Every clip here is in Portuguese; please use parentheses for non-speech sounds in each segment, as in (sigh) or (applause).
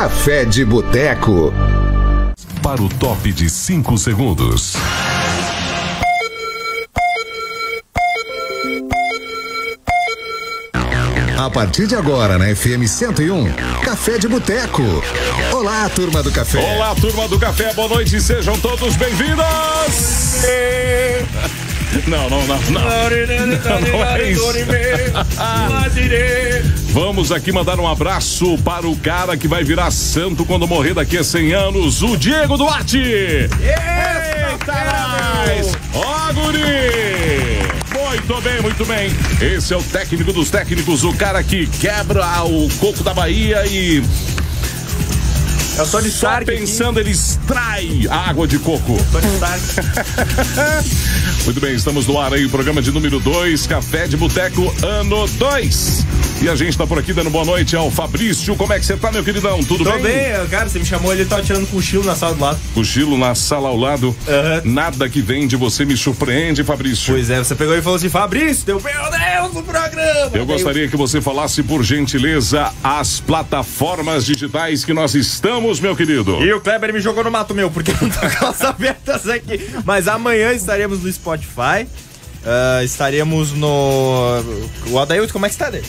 Café de Boteco. Para o top de 5 segundos. A partir de agora na FM 101, Café de Boteco. Olá, turma do café. Olá, turma do café, boa noite, sejam todos bem-vindos. Não, não, não, não. Não é isso. Vamos aqui mandar um abraço para o cara que vai virar santo quando morrer daqui a 100 anos, o Diego Duarte. Eita, nós! Ó, guri! Muito bem, muito bem. Esse é o técnico dos técnicos, o cara que quebra o coco da Bahia e É o Tony só Stark. aqui. pensando ele extrai a água de coco. Tony Stark. (laughs) Muito bem, estamos no ar aí, o programa de número 2, Café de Boteco, ano 2. E a gente tá por aqui dando boa noite ao Fabrício. Como é que você tá, meu queridão? Tudo Tô bem? bem, cara, você me chamou, ele tava tirando cochilo na sala do lado. Cochilo na sala ao lado. Aham. Nada que vem de você me surpreende, Fabrício. Pois é, você pegou e falou assim, Fabrício, deu meu Deus no programa. Eu gostaria que você falasse, por gentileza, as plataformas digitais que nós estamos, meu querido. E o Kleber me jogou no mato meu, porque não tô com as (laughs) abertas aqui. Mas amanhã estaremos no Spotify. Ah, estaremos no. O Adailton, como é que está dele?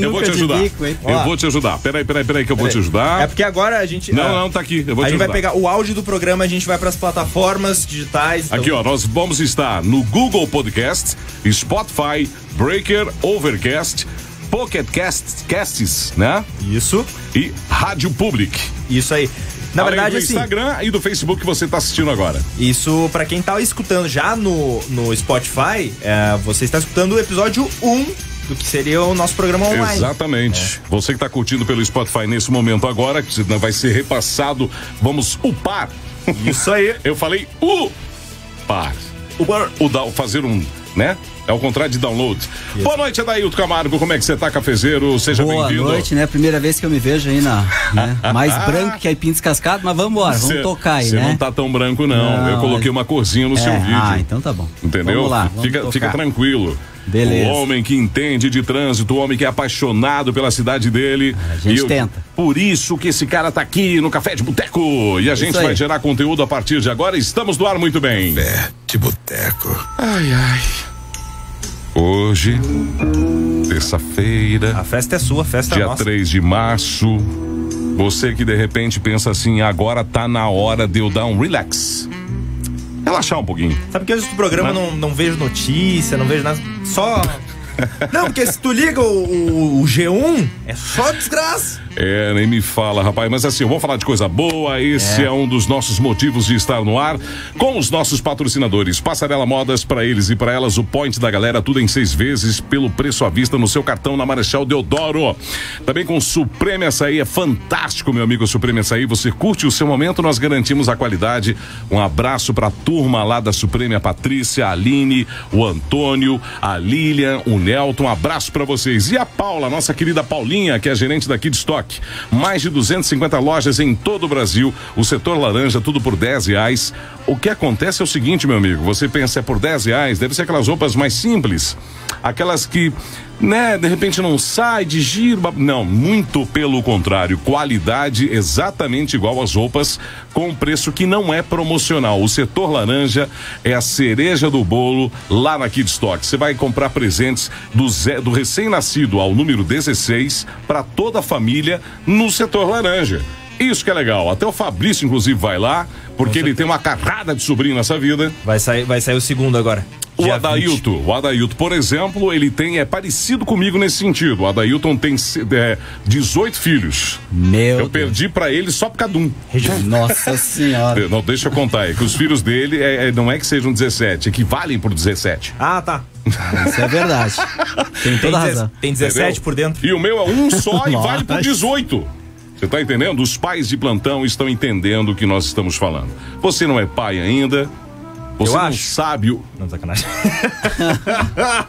Eu vou (laughs) te ajudar. Eu vou te ajudar. Peraí, peraí, peraí, que eu vou te ajudar. É porque agora a gente. Não, ah, não, tá aqui. Eu vou a te gente vai ajudar. pegar o áudio do programa, a gente vai para as plataformas digitais. então- Aqui, ó, nós vamos estar no Google Podcast, Spotify, Breaker, Overcast, Pocket Cast, Casts, né? Isso, E Rádio Public. isso aí. Na Além verdade, do assim. Instagram e do Facebook que você está assistindo agora. Isso, pra quem tá escutando já no, no Spotify, é, você está escutando o episódio 1 do que seria o nosso programa online. Exatamente. Você que está curtindo pelo Spotify nesse momento agora, que vai ser repassado, vamos upar. Isso aí. (laughs) Eu falei upar. Upar. O fazer um, né? É o contrário de download. Boa noite, Adailton Camargo. Como é que você tá, cafezeiro? Seja Boa bem-vindo. noite, né? Primeira vez que eu me vejo aí na. né? (laughs) Mais branco que aipim descascado, mas vamos embora, vamos Cê- tocar aí, né? não tá tão branco, não. Não, Eu coloquei mas- uma corzinha no É, seu vídeo. Ah, então tá bom. Entendeu? Vamos lá, vamos fica, tocar. fica tranquilo. Beleza. O homem que entende de trânsito, o homem que é apaixonado pela cidade dele. A gente E eu- tenta. Por isso que esse cara tá aqui no Café de Boteco. E a gente vai gerar conteúdo a partir de agora. Estamos no ar muito bem. Café de Boteco. Ai, ai. Hoje, terça-feira, A festa é sua, a festa é dia nossa. 3 de março. Você que de repente pensa assim, agora tá na hora de eu dar um relax. Relaxar um pouquinho. Sabe que antes do programa eu não, não vejo notícia, não vejo nada. Só. Não, porque se tu liga o, o- o G1, é só desgraça. É, nem me fala, rapaz. Mas assim, eu vou falar de coisa boa. Esse é, um dos nossos motivos de estar no ar com os nossos patrocinadores. Passarela Modas, para eles e para elas, o point da galera, tudo em seis vezes, pelo preço à vista no seu cartão na Marechal Deodoro. Também com Supreme Açaí, é fantástico, meu amigo Supreme Açaí. Você curte o seu momento, nós garantimos a qualidade. Um abraço para a turma lá da Supreme, a Patrícia, a Aline, o Antônio, a Lilian, o Nelton. Um abraço para vocês. E a Paula, nossa querida Paulinha, que é gerente daqui de estoque. Mais de 250 lojas em todo o Brasil. O setor laranja, tudo por 10 reais. O que acontece é o seguinte, meu amigo. Você pensa é por 10 reais, deve ser aquelas roupas mais simples. Aquelas que, né, de repente não sai de giro. Não, muito pelo contrário. Qualidade exatamente igual às roupas, com preço que não é promocional. O setor laranja é a cereja do bolo lá na Kid Stock. Você vai comprar presentes do, do recém-nascido ao número 16 para toda a família no setor laranja. Isso que é legal. Até o Fabrício, inclusive, vai lá, porque ele tem uma carrada de sobrinho nessa vida. Vai sair, vai sair o segundo agora. O Dia Adailton, o Adailton, por exemplo, ele tem, é parecido comigo nesse sentido. O Adailton tem é, 18 filhos. Meu Eu Deus. perdi pra ele só por de um. (laughs) Nossa senhora. Não, deixa eu contar, é que os filhos dele é, é, não é que sejam 17, é que valem por 17. Ah, tá. Isso é verdade. Tem (laughs) Tem, toda deze- razão. tem 17 Entendeu? por dentro. E o meu é um só e vale por Nossa. 18. Você tá entendendo? Os pais de plantão estão entendendo o que nós estamos falando. Você não é pai ainda. Você Eu não acho. sabe o. Não, sacanagem. (laughs)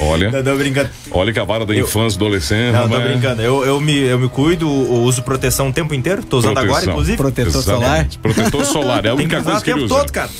Olha, Não, tô brincando. olha que a vara da Eu- infância, adolescente. Não, tô rapaz. brincando. Eu, eu, me, eu me cuido, eu uso proteção o tempo inteiro. Tô usando agora, Proteção. inclusive. Protetor solar. Exatamente. Protetor solar. É a que única coisa o que ele tempo usa. todo, cara.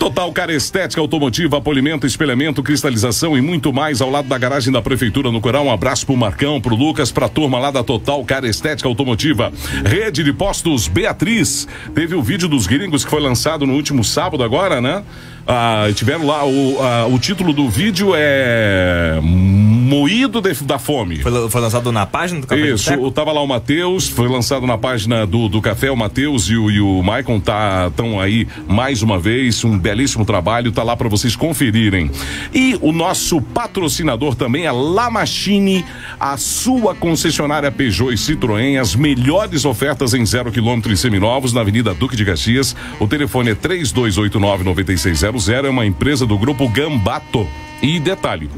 Total Cara Estética Automotiva, polimento, espelhamento, cristalização e muito mais ao lado da garagem da Prefeitura no Coral. Um abraço pro Marcão, pro Lucas, pra turma lá da Total Cara Estética Automotiva. Rede de Postos Beatriz. Teve o vídeo dos gringos que foi lançado no último sábado agora, né? Ah, tiveram lá, o, ah, o título do vídeo é Moído de- da Fome. Foi, foi lançado na página do Café Isso, Boteco? o- tava lá o Matheus, foi lançado na página do, do Café, o Matheus e o, e o Maicon tá estão aí mais uma vez, um belíssimo trabalho, tá lá para vocês conferirem. E o nosso patrocinador também é La Machine, a sua concessionária Peugeot e Citroën, as melhores ofertas em zero quilômetro e seminovos na Avenida Duque de Caxias. O telefone é 3289-9600, é uma empresa do grupo Gambato. E detalhe,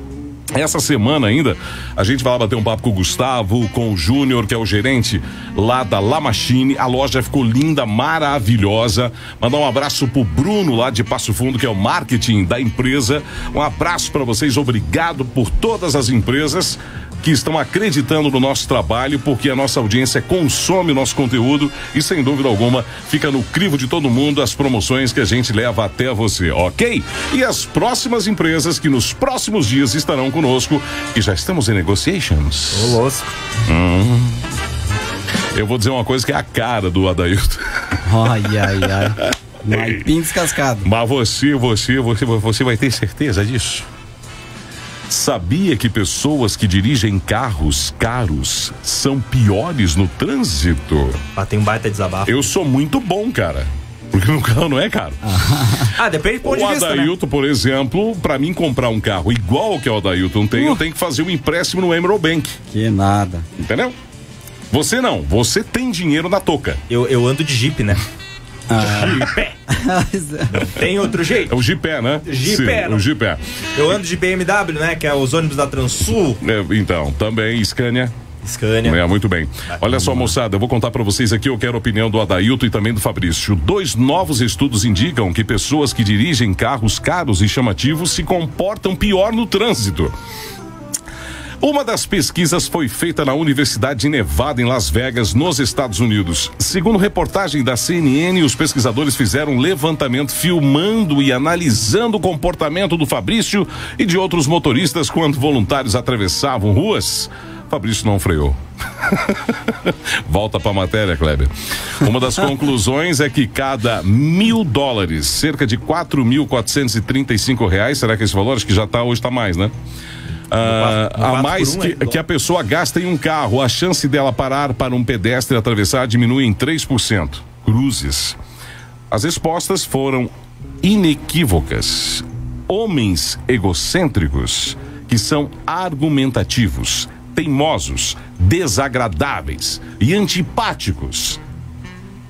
essa semana ainda, a gente vai lá bater um papo com o Gustavo, com o Júnior, que é o gerente lá da La Machine. A loja ficou linda, maravilhosa. Mandar um abraço pro Bruno lá de Passo Fundo, que é o marketing da empresa. Um abraço para vocês, obrigado por todas as empresas que estão acreditando no nosso trabalho, porque a nossa audiência consome o nosso conteúdo e, sem dúvida alguma, fica no crivo de todo mundo as promoções que a gente leva até você, ok? E as próximas empresas que nos próximos dias estarão conosco, e já estamos em negotiations. Ô, louco. Eu vou dizer uma coisa que é a cara do Adailton. Ai, ai, ai. (laughs) Um aipim descascado. Mas você, você, você, você vai ter certeza disso? Sabia que pessoas que dirigem carros caros são piores no trânsito? Ah, tem um baita desabafo. Eu sou muito bom, cara. Porque meu carro não é caro. Ah, depende do ponto de o vista, né? Adailton, por exemplo, pra mim comprar um carro igual ao que o Adailton tem, eu tenho que fazer um empréstimo no Emerald Bank. Que nada. Entendeu? Você não, você tem dinheiro na touca. Eu, eu ando de Jeep, né? (laughs) Tem outro jeito. É o Jeepé, né? Sim, não- o Jeepé. Eu ando de BMW, né? Que é os ônibus da Transul. É, então, também Scania. Scania. É, muito bem. Olha só, moçada, eu vou contar pra vocês aqui, eu quero a opinião do Adailton e também do Fabrício. Dois novos estudos indicam que pessoas que dirigem carros caros e chamativos se comportam pior no trânsito. Uma das pesquisas foi feita na Universidade de Nevada, em Las Vegas, nos Estados Unidos. Segundo reportagem da CNN, os pesquisadores fizeram um levantamento filmando e analisando o comportamento do Fabrício e de outros motoristas quando voluntários atravessavam ruas. Fabrício não freou. (laughs) Volta pra matéria, Kleber. Uma das (laughs) conclusões é que cada mil dólares, cerca de 4.435 reais, será que esse valor? Acho que já tá, hoje tá mais, né? Ah, No quatro- no a quatro mais um, que, é que a pessoa gasta em um carro, a chance dela parar para um pedestre atravessar diminui em 3%. Cruzes. As respostas foram inequívocas. Homens egocêntricos que são argumentativos, teimosos, desagradáveis e antipáticos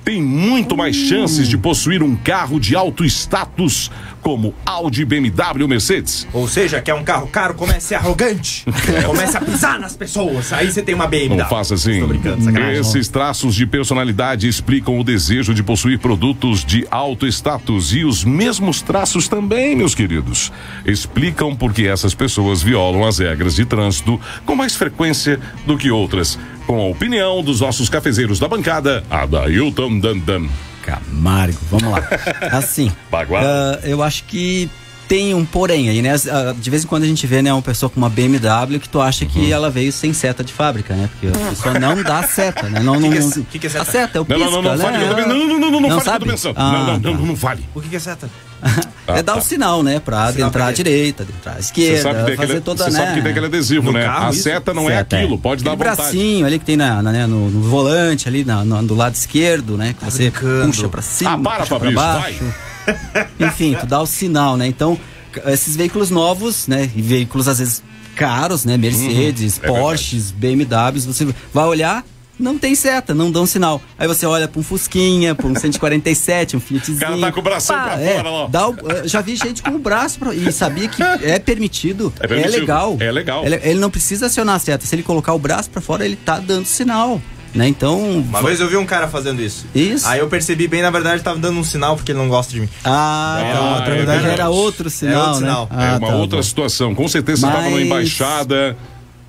têm muito mais chances de possuir um carro de alto status como Audi, BMW Mercedes. Ou seja, quer um carro caro, comece a ser arrogante. (laughs) comece a pisar nas pessoas. Aí você tem uma BMW. Não faça assim. Esses traços de personalidade explicam o desejo de possuir produtos de alto status e os mesmos traços também, meus queridos, explicam porque essas pessoas violam as regras de trânsito com mais frequência do que outras. Com a opinião dos nossos cafezeiros da bancada, Adailton Dandan. Camargo, vamos lá. (laughs) Assim, ah, eu acho que tem um porém aí, né? Ah, De vez em quando a gente vê, né, uma pessoa com uma BMW que tu acha que Uhum. ela veio sem seta de fábrica, né? Porque a pessoa não dá seta, né? Não, (laughs) não, que é- não- que que é seta? A seta é o Não, não, não, não, pisca, né? também- Não, não, não, não, não, Não o que eu sabe? Ah, não, não, tá. não, não fale. O que, que é seta? (laughs) é dar o sinal, né? Pra Sinal adentrar pra à direita, adentrar à Você esquerda, sabe que fazer aquele, toda, você né? sabe que tem aquele adesivo, No né? carro, a isso? seta não é Seta, aquilo, pode dar Aquele vontade. bracinho ali que tem na, na- né, no, no volante ali na- no, do lado esquerdo, né? Que você brincando. puxa pra cima, Ah, para, puxa pra Fabrício, baixo. (laughs) Enfim, tu dá o sinal, né? Então, esses veículos novos, né? E veículos às vezes caros, né? Mercedes, é Porsches, BMWs, você vai olhar, não tem seta, não dão sinal. Aí você olha pra um Fusquinha, pra um 147, um Fiatzinho. O cara tá com o bração pra é, fora ó. dá o- eu já vi gente com o braço pra, e sabia que é permitido, É permitido, legal. é legal. Ele, ele não precisa acionar a seta. Se ele colocar o braço pra fora, ele tá dando sinal, né? Então, Uma vez eu vi um cara fazendo isso. Isso. Aí eu percebi bem, na verdade, ele tava dando um sinal porque ele não gosta de mim. ah, Ah, então, é na verdade verdade. era outro sinal, outro né? sinal. Ah, é uma tá outra bom. situação. Com certeza você estava numa embaixada.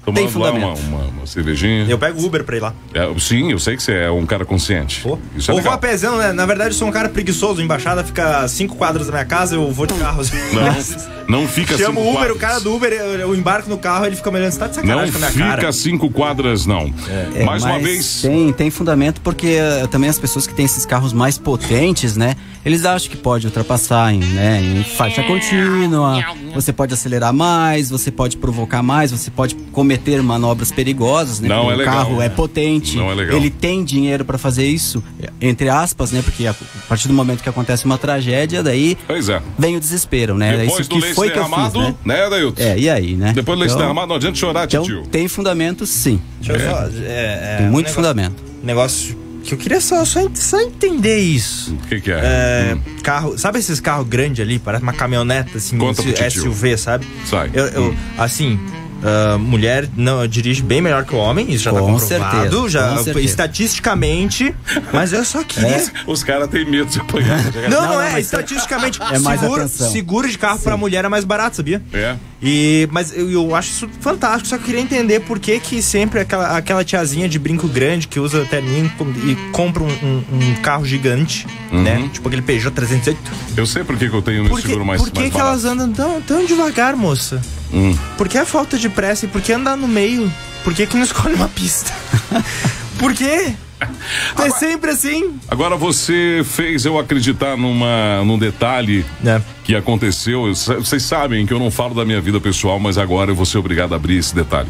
Tomando lá uma, uma, uma cervejinha. Eu pego Uber pra ir lá. É, sim, eu sei que você é um cara consciente. Pô. Isso é Ou vou a pezão, né? Na verdade, eu sou um cara preguiçoso. Embaixada fica cinco quadras da minha casa, eu vou de carro. assim. Não, (laughs) (laughs) não fica Chamo cinco o Uber, quadras. o cara do Uber, eu, eu embarco no carro, ele fica me olhando, você tá de Não sacanagem com a minha fica cara. cinco quadras, não. É, Mais uma vez. Tem, tem fundamento porque eh, também as pessoas que têm esses carros mais potentes, né? Eles acham que pode ultrapassar em, né, em faixa contínua, você pode acelerar mais, você pode provocar mais, você pode cometer manobras perigosas, né? Não porque é o legal. carro é potente, Não é legal. ele tem dinheiro para fazer isso, entre aspas, né? Porque a, partir do momento que acontece uma tragédia, daí Pois é. vem o desespero, né? É Depois isso do que leite foi que eu fiz, derramado, né? né, Dailton? É, e aí, né? Depois do leite Então- derramado, não adianta chorar, Então, tio. tem fundamento, sim. Deixa eu só. É, é, Tem um muito negócio- fundamento. Negócio que eu queria só, só, só entender isso. O que, que é? É, carro, sabe esses carros grandes ali? Parece uma caminhoneta, assim, Conta. SUV, sabe? Sai. Eu, eu- Hum. assim, ah, mulher não dirige bem melhor que o homem, isso já tá Com comprovado, certeza, já com certeza. estatisticamente, mas eu só queria. Os caras têm medo de apanhar. Não, não, Não, é, estatisticamente, é mais seguro, atenção. seguro de carro pra mulher é mais barato, sabia? É. E, mas eu, eu acho isso fantástico, só que eu queria entender por que que sempre aquela, aquela tiazinha de brinco grande que usa terninho com- e compra um, um- um carro gigante, Uhum. né? Tipo aquele Peugeot 308. Eu sei por que, que eu tenho meu seguro mais por que, mais que barato. elas andam tão, tão devagar, moça? Hum. Por que a falta de pressa e por que andar no meio? Por que, que não (laughs) escolhe uma pista? por quê? É sempre assim. Agora você fez eu acreditar numa, num detalhe É. que aconteceu. Eu- Vocês sabem que eu não falo da minha vida pessoal, mas agora eu vou ser obrigado a abrir esse detalhe.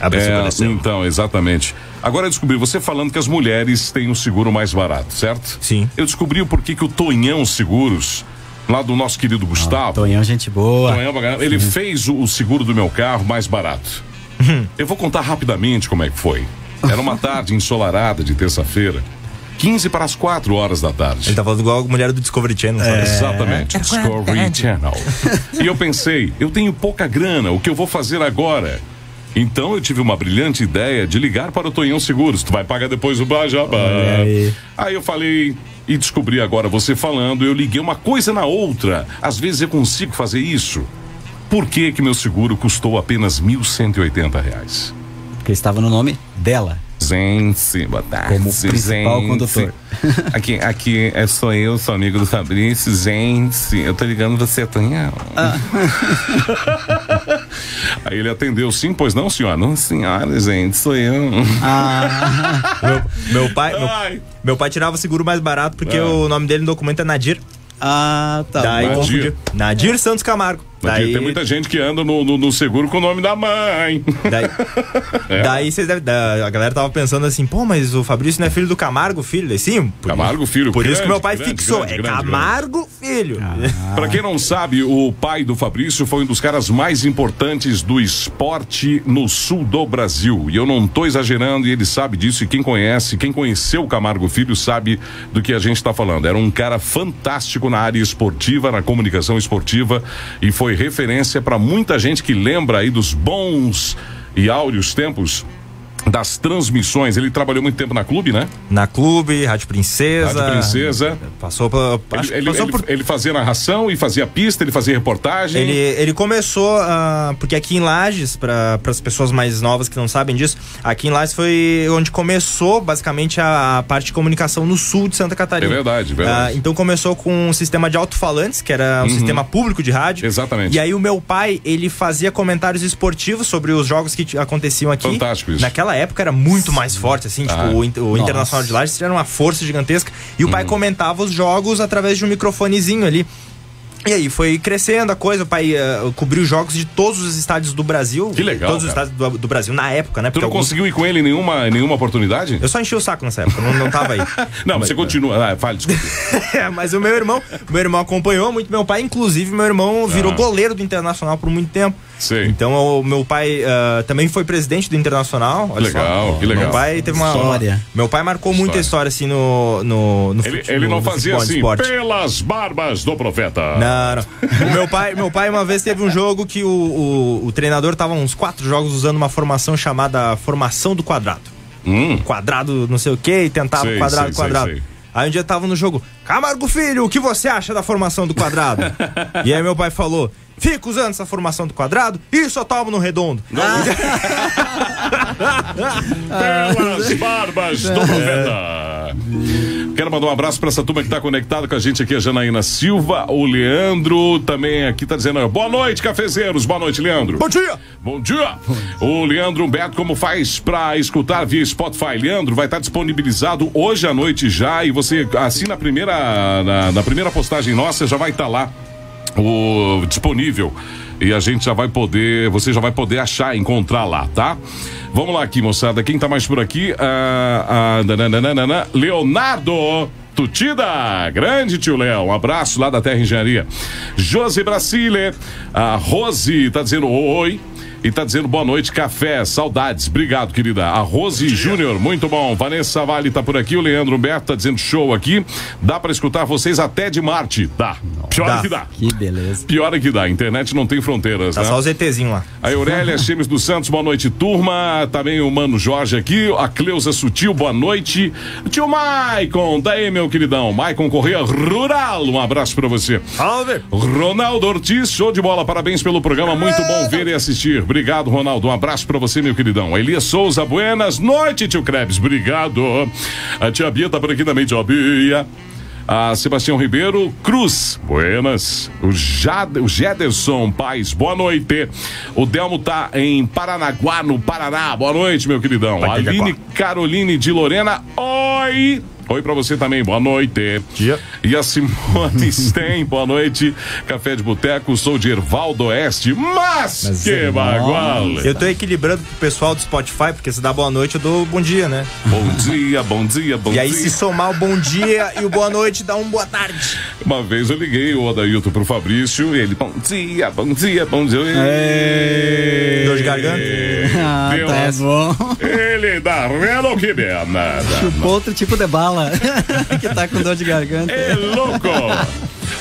Abre seu É, então, exatamente. Agora eu descobri, você falando que as mulheres têm um seguro mais barato, certo? Sim. Eu descobri o porquê que o Tonhão Seguros, lá do nosso querido Gustavo, Tonhão, gente boa. Tonhão ele fez o, o seguro do meu carro mais barato. Eu vou contar rapidamente como é que foi. Era uma tarde ensolarada de terça-feira, 15 para as 4 horas da tarde. Ele tá falando igual a mulher do Discovery Channel, sabe? Exatamente, Discovery Channel. (laughs) E eu pensei, eu tenho pouca grana, o que eu vou fazer agora? Então eu tive uma brilhante ideia de ligar para o Tonhão Seguros. Tu vai pagar depois o Bajabá. aí. Aí eu falei e descobri agora você falando, eu liguei uma coisa na outra. Às vezes eu consigo fazer isso. Por que que meu seguro custou apenas 1.180 reais? Porque estava no nome dela. Gente, boa tarde. Como principal gente. condutor. Aqui, aqui é, sou eu, sou amigo do Fabrício. Gente, eu tô ligando você, Tonhão. Ah. (laughs) Aí ele atendeu, sim, pois não, senhora? Não, senhora, gente, sou eu. Ah, Meu, meu pai, meu, meu pai tirava o seguro mais barato porque Ah. o nome dele no documento é Nadir. ah tá. Daí Nadir. Nadir Santos Camargo. Porque Daí, Tem muita gente que anda no, no- no seguro com o nome da mãe. daí, (laughs) É. daí vocês devem, da- a galera tava pensando assim, pô, mas o Fabrício não é filho do Camargo, filho? Daí, Sim, por, Camargo Filho. por isso grande, que meu pai grande, fixou. grande, é grande, Camargo Filho. Pra quem não sabe, o pai do Fabrício foi um dos caras mais importantes do esporte no sul do Brasil. E eu não tô exagerando, e ele sabe disso. E quem conhece, quem conheceu o Camargo Filho, sabe do que a gente tá falando. Era um cara fantástico na área esportiva, na comunicação esportiva, e foi referência para muita gente que lembra aí dos bons e áureos tempos das transmissões. Ele trabalhou muito tempo na clube, né? Na Clube, Rádio Princesa. Rádio Princesa. Passou, acho Ele, ele- passou ele- por ele fazia narração e fazia pista, ele fazia reportagem. Ele, ele começou, ah, porque aqui em Lages, para as pessoas mais novas que não sabem disso, aqui em Lages foi onde começou basicamente a, a parte de comunicação no sul de Santa Catarina. É verdade, verdade. Ah, então começou com um sistema de alto-falantes, que era um sistema público de rádio. Uhum. Exatamente. E aí o meu pai, ele fazia comentários esportivos sobre os jogos que aconteciam aqui. Fantástico isso. Naquela época era muito mais forte, assim, Ah, tipo, o, o. Internacional de Lages era uma força gigantesca. E o pai Uhum. comentava os jogos através de um microfonezinho ali. E aí foi crescendo a coisa, o pai eh, cobriu jogos de todos os estádios do Brasil. Que legal, Todos os cara. estádios do, do Brasil na época, né? Tu não alguns- conseguiu ir com ele em nenhuma, nenhuma oportunidade? Eu só enchi o saco nessa época, não, não tava aí. (laughs) Não, você continua. Ah, fale, desculpa. (laughs) É, mas o meu irmão, meu irmão acompanhou muito meu pai, inclusive meu irmão virou Ah. goleiro do Internacional por muito tempo. Sei. Então o meu pai ah, também foi presidente do Internacional. olha Legal, só. que legal. Meu pai teve uma História. Meu pai marcou muita história assim no no, no Ele, fute- ele não fazia futebol, assim, esporte. pelas barbas do profeta. Não, não. O meu pai, meu pai uma vez teve um jogo que o, o, o treinador tava uns quatro jogos usando uma formação chamada formação do quadrado. Hum, Quadrado não sei o que, e tentava Sei, quadrado, sei, sei, quadrado. sei. Aí um dia tava no jogo, Camargo Filho, o que você acha da formação do quadrado? (laughs) e aí meu pai falou, fica usando essa formação do quadrado e só toma no redondo. (laughs) Pelas barbas do profeta. Quero mandar um abraço para essa turma que está conectada com a gente aqui, a Janaína Silva, o Leandro também aqui tá dizendo boa noite, cafezeiros. Boa noite, Leandro. Bom dia! Bom dia! O Leandro Humberto, como faz para escutar via Spotify? Leandro, vai estar disponibilizado hoje à noite já e você assina a primeira, na, na primeira postagem nossa, já vai estar lá o disponível e a gente já vai poder, você já vai poder achar, encontrar lá, tá? Vamos lá aqui, moçada. Quem tá mais por aqui? Ah, ah, nananana, Leonardo. Tutida, grande tio Léo, um abraço lá da Terra Engenharia. Josi Brasile, a Rose tá dizendo oi. E tá dizendo boa noite, café, saudades. Obrigado, querida. A Rose Júnior, muito bom. Vanessa Vale tá por aqui, o Leandro Humberto tá dizendo show aqui. Dá para escutar vocês até de Marte. Dá. Pior Dá. que dá. Que beleza. Pior é que dá. A internet não tem fronteiras, Tá né? só o ZTzinho lá. A Aurélia (laughs) Chemes dos Santos, boa noite, turma. Também o Mano Jorge aqui. A Cleusa Sutil, boa noite. Tio Maicon, daí, meu queridão. Maicon Correia Rural, um abraço pra você. Salve! Ronaldo Ortiz, show de bola, parabéns pelo programa, muito bom ver e assistir. Obrigado, Ronaldo. Um abraço pra você, meu queridão. Elias Souza, buenas noite, tio Krebs. Obrigado. A tia Bia tá por aqui também, tia Bia. A Sebastião Ribeiro Cruz, buenas. O, Jad, o Jederson Paz, boa noite. O Delmo tá em Paranaguá, no Paraná. Boa noite, meu queridão. Paranaguá. Aline Caroline de Lorena, oi. Oi pra você também, boa noite. Dia. E a Simone (laughs) Sten, boa noite. Café de Boteco, sou de Ervaldo Oeste. Mas, Mas que é bagual. Eu tô equilibrando pro pessoal do Spotify, porque se dá boa noite, eu dou bom dia, né? Bom dia, bom dia, bom E aí, dia. se somar o bom dia e o boa noite, dá um boa tarde. Uma vez eu liguei o Odailton pro Fabrício e ele, bom dia, bom dia, bom dia. Dor de garganta? Ah, tá bom. Ele dá relo que nada. Chupou outro tipo de bala. (laughs) que tá com dor de garganta. É louco!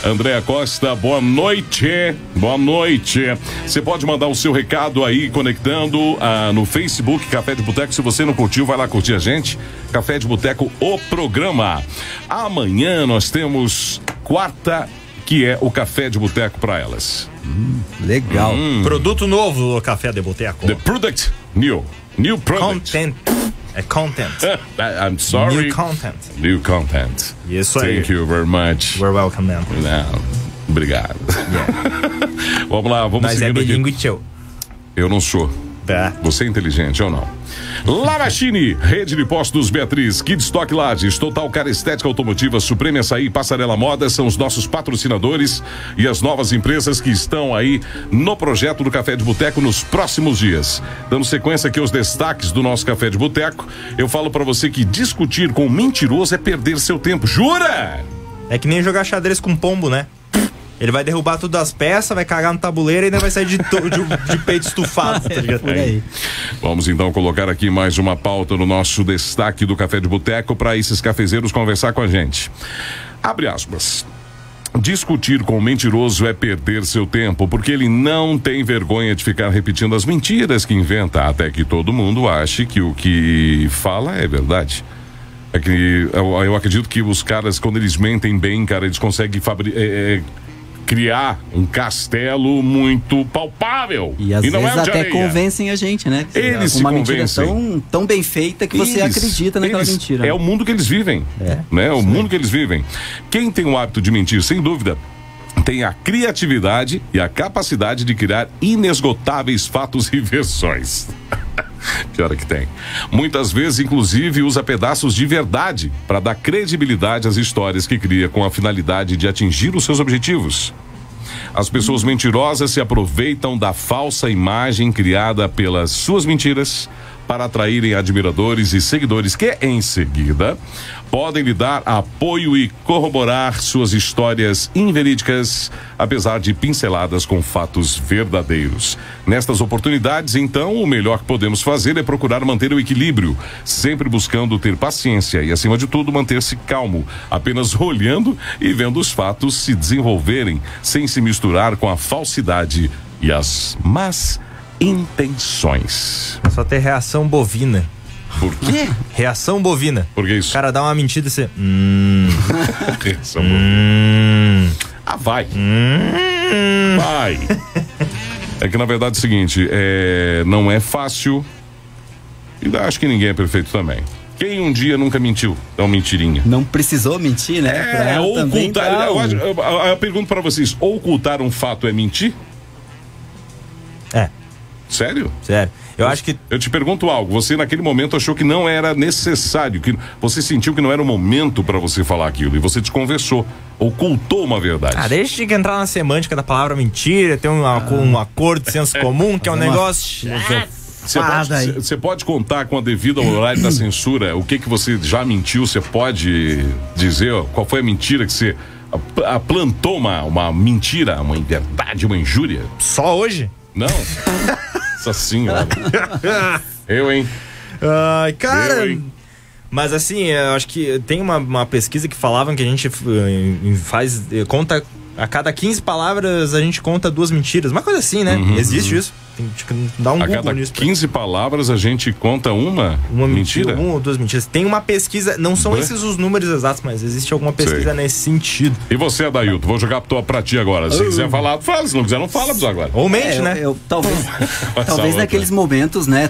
Andréa Costa, boa noite. Boa noite. Você pode mandar o seu recado aí conectando ah, no Facebook Café de Boteco. Se você não curtiu, vai lá curtir a gente. Café de Boteco, o programa. Amanhã nós temos quarta, que é o Café de Boteco para elas. Legal. Hum. Produto novo do Café de Boteco. The Product New. New Product. Content. É content. (laughs) I'm sorry. New content. New content. Yes, aí. Thank you very much. We're welcome, man. Não, obrigado. Yeah. (laughs) vamos lá, vamos Nós é seguindo aqui. Eu não sou. Tá. Você é inteligente ou não? Lavachine, Rede de Postos Beatriz, Kidstock Lages, Total Cara Estética Automotiva, Supreme Açaí, Passarela Moda são os nossos patrocinadores e as novas empresas que estão aí no projeto do Café de Boteco nos próximos dias. Dando sequência aqui aos destaques do nosso Café de Boteco, eu falo pra você que discutir com um mentiroso é perder seu tempo. Jura? É que nem jogar xadrez com pombo, né? Ele vai derrubar tudo as peças, vai cagar no tabuleiro e ainda vai sair de, to- de, de peito estufado, tá ligado? Por aí. Vamos então colocar aqui mais uma pauta no nosso destaque do Café de Boteco para esses cafezeiros conversar com a gente. Abre aspas. Discutir com o mentiroso é perder seu tempo, porque ele não tem vergonha de ficar repetindo as mentiras que inventa, até que todo mundo ache que o que fala é verdade. É que eu, eu acredito que os caras, quando eles mentem bem, cara, eles conseguem fabri é, é, criar um castelo muito palpável. E às não vezes é o de até areia. convencem a gente, né? Eles se Uma mentira convencem. tão, tão bem feita que você Eles- acredita naquela eles- mentira. É o mundo que eles vivem. É. Né? O mundo que eles vivem. Quem tem o hábito de mentir, sem dúvida, tem a criatividade e a capacidade de criar inesgotáveis fatos e versões. (laughs) Pior é que tem. Muitas vezes, inclusive, usa pedaços de verdade para dar credibilidade às histórias que cria com a finalidade de atingir os seus objetivos. As pessoas mentirosas se aproveitam da falsa imagem criada pelas suas mentiras para atraírem admiradores e seguidores que, em seguida, podem lhe dar apoio e corroborar suas histórias inverídicas, apesar de pinceladas com fatos verdadeiros. Nestas oportunidades, então, o melhor que podemos fazer é procurar manter o equilíbrio, sempre buscando ter paciência e, acima de tudo, manter-se calmo, apenas olhando e vendo os fatos se desenvolverem, sem se misturar com a falsidade e as más intenções. Só ter reação bovina. Por quê? Reação bovina. Por que isso? O cara dá uma mentira e você. Hum. (laughs) Reação bovina. hum. Ah, vai. Vai. É que na verdade é o seguinte, é, não é fácil. E acho que ninguém é perfeito também. Quem um dia nunca mentiu? É uma mentirinha. Não precisou mentir, né? É, ocultar. dá eu eu- eu- eu pergunto pra vocês: ocultar um fato é mentir? É, Sério? sério. Eu acho que Eu te pergunto algo. Você naquele momento achou que não era necessário, que você sentiu que não era o momento pra você falar aquilo e você desconversou, ocultou uma verdade. Ah, deixa de entrar na semântica da palavra mentira, tem um, um acordo de senso (laughs) comum, que é um uma negócio. Você pode, pode contar com a devida horário da censura o que que você já mentiu? Você pode dizer ó, qual foi a mentira que você a- plantou uma, uma mentira, uma inverdade, uma injúria? Só hoje? Não. (laughs) Nossa senhora. (laughs) Eu, hein? Ai, cara. Eu, hein? Mas assim, eu acho que tem uma, uma pesquisa que falavam que a gente eh, faz. eh, conta. A cada 15 palavras a gente conta duas mentiras. Uma coisa assim, né? Existe isso. Tem que dar um Uhum, A Google cada nisso. 15 palavras a gente conta uma, Uma mentira. mentira? Uma ou duas mentiras. Tem uma pesquisa, não são esses os números exatos, mas existe alguma pesquisa Sei. nesse sentido. E você, Adailton, vou jogar pra, pra ti agora. Se quiser falar, fala. Se não quiser, não fala pra agora. Ou mente, É, eu- né? eu- talvez (laughs) Essa talvez outra. naqueles momentos, né?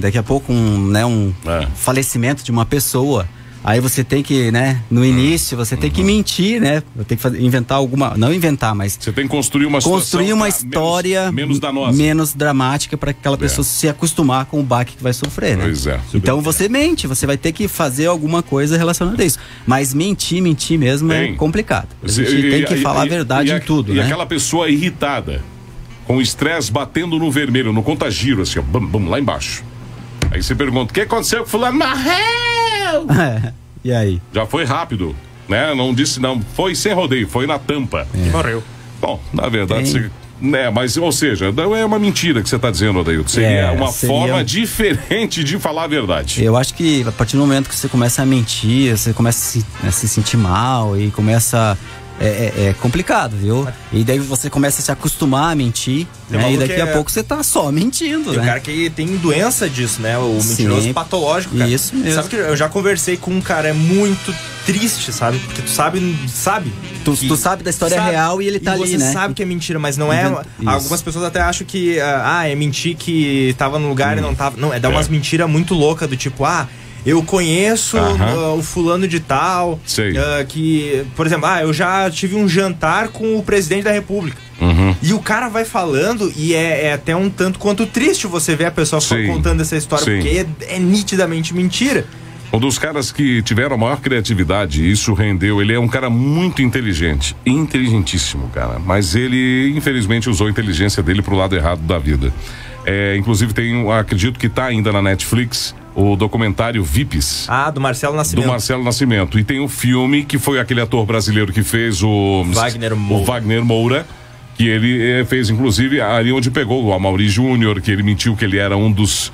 Daqui a pouco um, né, um É. falecimento de uma pessoa. Aí você tem que, né? No início você tem que mentir, né? Tem que fazer- inventar alguma, não inventar, mas Você tem que construir uma construir uma história menos, menos menos dramática para aquela pessoa se acostumar com o baque que vai sofrer, né? Pois é. Então você mente, você vai ter que fazer alguma coisa relacionada a isso. Mas mentir, mentir mesmo Tem. é complicado. A gente e- tem que e- falar a e- verdade a- em tudo, E né? aquela pessoa irritada, com o estresse batendo no vermelho, no contagiro, assim, ó, bum, bum, lá embaixo. Aí você pergunta: o que aconteceu com fulano? Morreu! (laughs) e aí? Já foi rápido, né? Não disse não. Foi sem rodeio, foi na tampa. Morreu. Bom, na verdade, Tem. você. Né, mas, ou seja, não é uma mentira que você está dizendo, Adailton. Seria É, uma seria- forma diferente de falar a verdade. Eu acho que a partir do momento que você começa a mentir, você começa a se, a se sentir mal e começa. É, é- é complicado, viu? E daí você começa a se acostumar a mentir, né? E daqui a é- pouco você tá só mentindo, Tem o né? cara que tem doença disso, né? O Sim. mentiroso patológico, cara. Isso mesmo. Sabe que eu já conversei com um cara é muito triste, sabe? Porque tu sabe, sabe. Tu- tu sabe da história real e ele tá ali, você né? sabe que é mentira, mas não é. Inventa-. Algumas pessoas até acham que, ah, ah, é mentir que tava no lugar e não tava. Não, é dar É. umas mentiras muito loucas do tipo, ah. Eu conheço ah, o fulano de tal, Sei. ah, que, por exemplo, ah, eu já tive um jantar com o presidente da república. Uhum. E o cara vai falando e é, é até um tanto quanto triste você ver a pessoa Sim. contando essa história, Sim. porque é, é nitidamente mentira. Um dos caras que tiveram a maior criatividade, isso rendeu. Ele é um cara muito inteligente, inteligentíssimo, cara. Mas ele, infelizmente, usou a inteligência dele pro lado errado da vida. É, inclusive, tem, acredito que tá ainda na Netflix, o documentário Vips. Ah, do Marcelo Nascimento. Do Marcelo Nascimento. E tem o filme que foi aquele ator brasileiro que fez o. Wagner Moura. O Wagner Moura. Que ele eh, fez, inclusive, ali onde pegou o Amaury Júnior, que ele mentiu que ele era um dos.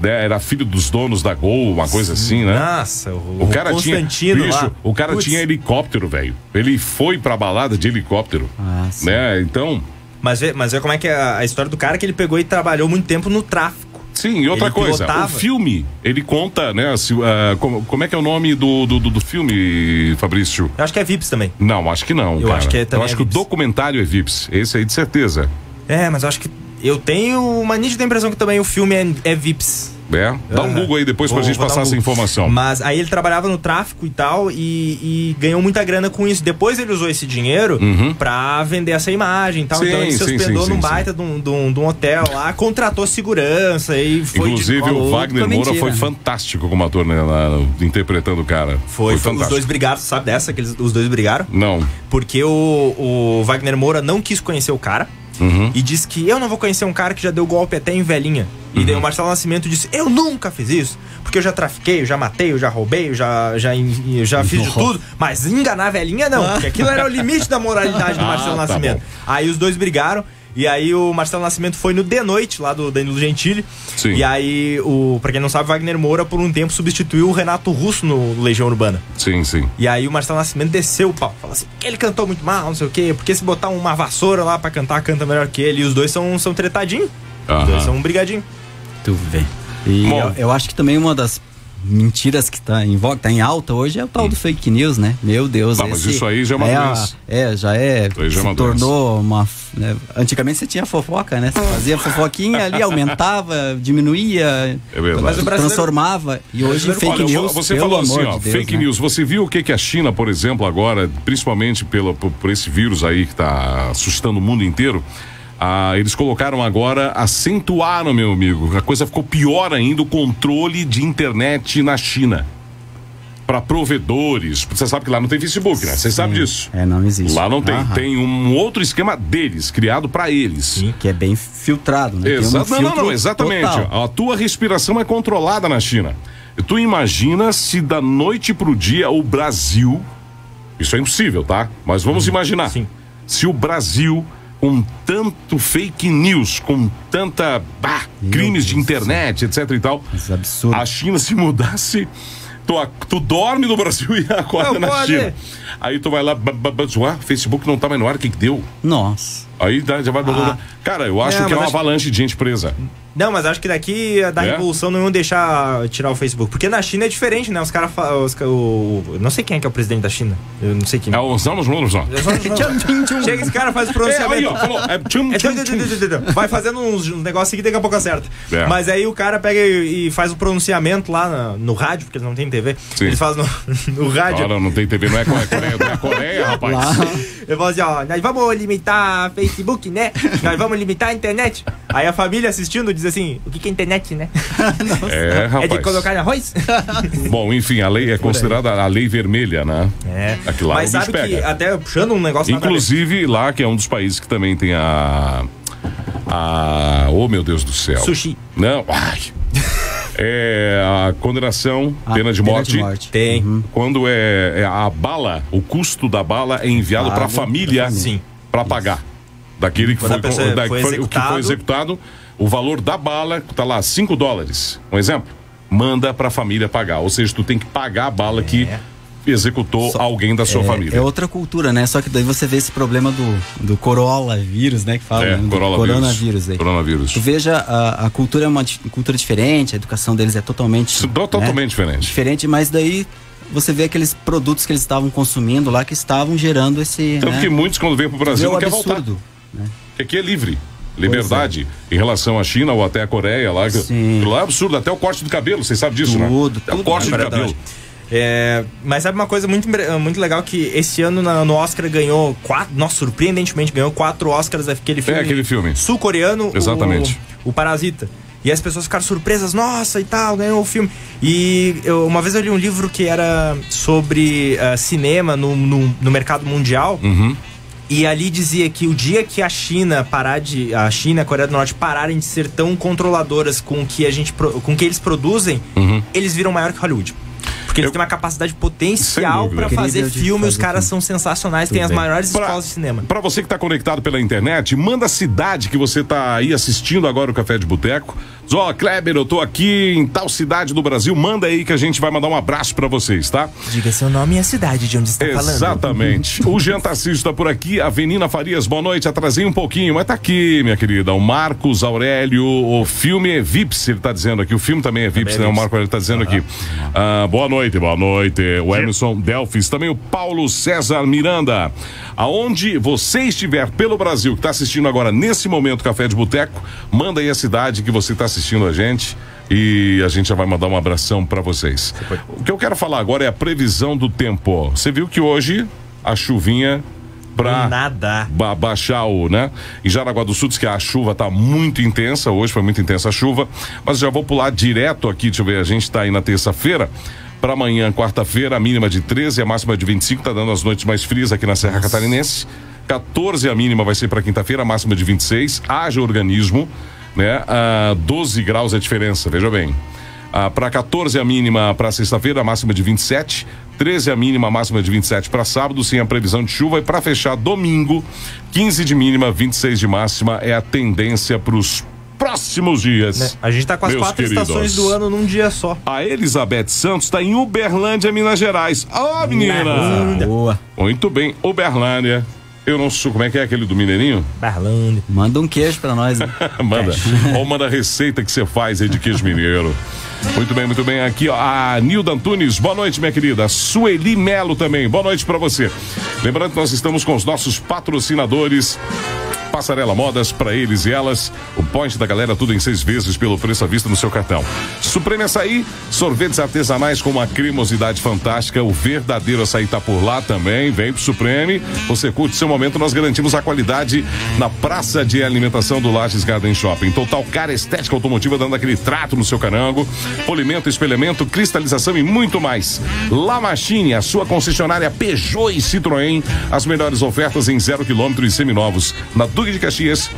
né, era filho dos donos da Gol, uma coisa assim, né? Nossa, o, O cara tinha. Constantino Bicho, lá. o cara Putz, tinha helicóptero, velho. Ele foi pra balada de helicóptero. Ah, sim. né? Então. Mas vê, mas vê como é que é a, a história do cara que ele pegou e trabalhou muito tempo no tráfico. Sim, e outra Ele coisa, pilotava. o filme, ele conta, né? se, ah, como, como é que é o nome do, do, do- filme, Fabrício? Eu acho que é Vips também. Não, acho que não. Eu cara. acho que é também Eu acho é que o Vips. documentário é Vips. Esse aí, de certeza. É, mas eu acho que. Eu tenho uma nítida impressão que também o filme é, é Vips. É? Dá um. Google aí depois pra Vou- gente vou dar passar um essa informação. Mas aí ele trabalhava no tráfico e tal e, e ganhou muita grana com isso. Depois ele usou esse dinheiro pra vender essa imagem e tal. Uhum. Sim, então ele se hospedou sim, num sim, baita de um, de um- de um hotel lá, contratou segurança e foi. de- Inclusive, falou o Wagner Moura foi fantástico como ator, né? lá, interpretando o cara. Foi, foi os fantástico. dois brigaram, sabe dessa? Que eles, os dois brigaram? Não. Porque o, o Wagner Moura não quis conhecer o cara. Uhum. E disse que eu não vou conhecer um cara que já deu golpe até em velhinha. E Uhum. daí o Marcelo Nascimento disse: Eu nunca fiz isso. Porque eu já trafiquei, eu já matei, eu já roubei, eu já, já, eu já fiz de tudo. Mas enganar velhinha não. Porque aquilo era o limite da moralidade do (laughs) Ah, Marcelo tá Nascimento. bom. aí os dois brigaram. E aí o Marcelo Nascimento foi no The Noite, lá do Danilo Gentili. Sim. E aí, o, pra quem não sabe, Wagner Moura por um tempo substituiu o Renato Russo no Legião Urbana. Sim, sim. E aí o Marcelo Nascimento desceu o pau. Falou assim, que ele cantou muito mal, não sei o quê. Porque se botar uma vassoura lá pra cantar, canta melhor que ele. E os dois são, são tretadinhos. Os dois são um brigadinho. Tu vê. E Bom. eu, eu acho que também uma das mentiras que tá em voga, tá em alta hoje é o tal do fake news, né? Meu Deus. Tá, mas isso aí já é uma a- doença. É, já é. Já é se uma tornou uma. né, antigamente você tinha fofoca, né? Você fazia fofoquinha ali, (laughs) aumentava, diminuía, É verdade. Transformava. E hoje fake Olha, news. você falou assim, ó, de Deus, fake né? news. Você viu o que, que a China, por exemplo, agora, principalmente pelo, por, por esse vírus aí que está assustando o mundo inteiro, ah, eles colocaram agora, acentuaram, meu amigo, a coisa ficou pior ainda, o controle de internet na China. Para provedores. Você sabe que lá não tem Facebook, né? Você sabe disso. É, não existe. Lá não tem. Aham. Tem um outro esquema deles, criado para eles. Que é bem filtrado, né? Tem um não, não, exatamente. total. A tua respiração é controlada na China. Tu imagina se da noite pro dia o Brasil. Isso é impossível, tá? Mas vamos imaginar. Sim. Se o Brasil, com tanto fake news, com tanta bah, crimes de Deus do internet, etc e tal, Mas absurdo. a China se mudasse. Tu, tu dorme no Brasil (laughs) e acorda Não na pode. China. Aí tu vai lá, zoar, Facebook não tá mais no ar, o que que deu? Nossa. Aí dá- já vai. Cara, eu acho Não, que é uma acho- avalanche de gente presa. Não, mas acho que daqui da É? revolução não iam deixar tirar o Facebook. Porque na China é diferente, né? Os caras. o- eu Não sei quem é que é o presidente da China. Eu não sei quem. É o Zamos Vamos lá. Chega esse cara, faz o É, aí, pronunciamento. ó, falou. É tchum, É, tchum, tchum. Vai fazendo uns, uns negócios aqui e daqui a pouco acerta. É. Mas aí o cara pega e, e faz o pronunciamento lá na- no rádio, porque eles não têm TV. Sim. Eles fazem no, (laughs) no rádio. Olha, não tem TV, não é Coreia, Coreia, não é Coreia, (laughs) rapaz. Eu falo assim, ó, nós vamos limitar Facebook, né? (laughs) Nós vamos limitar a internet. Aí a família assistindo diz assim, o que que é internet, né? (laughs) É, rapaz. É de colocar em arroz? (laughs) Bom, enfim, a lei é considerada a lei vermelha, né? É. Aqui lá Mas sabe que, pega. até puxando um negócio. Inclusive lá, que é um dos países que também tem a. A. Oh, meu Deus do céu. Sushi. Não, ai. É a condenação, Ah, pena de morte. Tem. Uhum. Quando é, é a bala, o custo da bala é enviado para a família pra família. Sim. para pagar. Daquele que foi, a pessoa da- foi que foi- o que foi executado. o valor da bala, tá lá, 5 dólares. Um exemplo. Manda para a família pagar. Ou seja, tu tem que pagar a bala que executou alguém da sua é, família. É outra cultura, né? Só que daí você vê esse problema do, do coronavírus, né? Que fala, É, né? Coronavírus. coronavírus aí. Coronavírus. Tu veja, a, a cultura é uma cultura diferente, a educação deles é totalmente. É totalmente né? diferente. Diferente, mas daí você vê aqueles produtos que eles estavam consumindo lá que estavam gerando esse. Tanto né? que muitos, quando vêm para o Brasil, não quer voltar. Né? Porque aqui é livre. Liberdade em relação à China ou até a Coreia lá. que- Sim. Aquilo lá é absurdo, até o corte do cabelo, vocês sabem disso, Tudo, né? Até o tudo, corte É do cabelo. É, mas sabe uma coisa muito, muito legal que esse ano na- no Oscar ganhou quatro, nossa, surpreendentemente ganhou quatro Oscars aquele filme. aquele filme. Sul-coreano. o- Exatamente. O, Parasita. E as pessoas ficaram surpresas, nossa e tal, ganhou o filme. E eu- uma vez eu li um livro que era sobre ah, cinema no, no, no mercado mundial. Uhum. E ali dizia que o dia que a China parar de. A China e a Coreia do Norte pararem de ser tão controladoras com o que a gente com que eles produzem, eles viram maior que Hollywood. Porque eles Eu- têm uma capacidade potencial pra fazer filme, os caras são sensacionais, Tudo têm as bem. maiores Pra- escolas de cinema. Pra você que tá conectado pela internet, manda a cidade que você tá aí assistindo agora o Café de Boteco. Ó, Kleber, eu tô aqui em tal cidade do Brasil. Manda aí que a gente vai mandar um abraço pra vocês, tá? Diga seu nome e a cidade de onde está falando. Exatamente. o Jean Tarcísio tá por aqui. Avenida Farias, boa noite. Atrasei um pouquinho, mas tá aqui, minha querida. O Marcos Aurélio, o filme é Vips, ele tá dizendo aqui. O filme também é Vips, é né? O Vips. Marco Aurélio tá dizendo aqui. Ah, boa noite, boa noite. O Emerson Delfis, também o Paulo César Miranda. Aonde você estiver pelo Brasil, que tá assistindo agora nesse momento Café de Boteco, manda aí a cidade que você tá assistindo a gente. E a gente já vai mandar um abração pra vocês. O que eu quero falar agora é a previsão do tempo. Você viu que hoje a chuvinha pra Nada. ba- baixar o, né? Em Jaraguá do Sul diz que a chuva tá muito intensa, hoje foi muito intensa a chuva, mas já vou pular direto aqui, deixa eu ver, a gente tá aí na terça-feira, para amanhã, quarta-feira, a mínima de 13, a máxima de 25, tá dando as noites mais frias aqui na Serra Catarinense. 14 a mínima vai ser para quinta-feira, a máxima de 26, haja organismo, né? Ah, 12 graus é a diferença, veja bem. Ah, para 14 a mínima para sexta-feira, a máxima de 27. 13 a mínima, a máxima de 27 para sábado, sem a previsão de chuva. E para fechar domingo, 15 de mínima, 26 de máxima é a tendência para os próximos dias. Né? A gente tá com as Meus quatro queridos. estações do ano num dia só. A Elizabeth Santos está em Uberlândia, Minas Gerais. Ó, menina! Boa. Muito bem, Uberlândia. Eu não sou. Como é que é aquele do Mineirinho? Berlândia. Manda um queijo pra nós. né? (laughs) manda. Ou manda a receita que você faz aí de queijo mineiro. (laughs) Muito bem, muito bem. Aqui, ó, a Nilda Antunes. Boa noite, minha querida. Sueli Melo também. Boa noite pra você. Lembrando que nós estamos com os nossos patrocinadores. Passarela Modas, para eles e elas. O point da galera, tudo em seis vezes pelo preço à vista no seu cartão. Supreme Açaí, sorvetes artesanais com uma cremosidade fantástica. O verdadeiro açaí tá por lá também. Vem pro Supreme. Você curte seu momento, nós garantimos a qualidade na praça de alimentação do Lages Garden Shopping. Total cara estética automotiva dando aquele trato no seu carango. Polimento, espelhamento, cristalização e muito mais. La Machine, a sua concessionária Peugeot e Citroën. As melhores ofertas em zero quilômetro e seminovos. Na Duque de Caxias,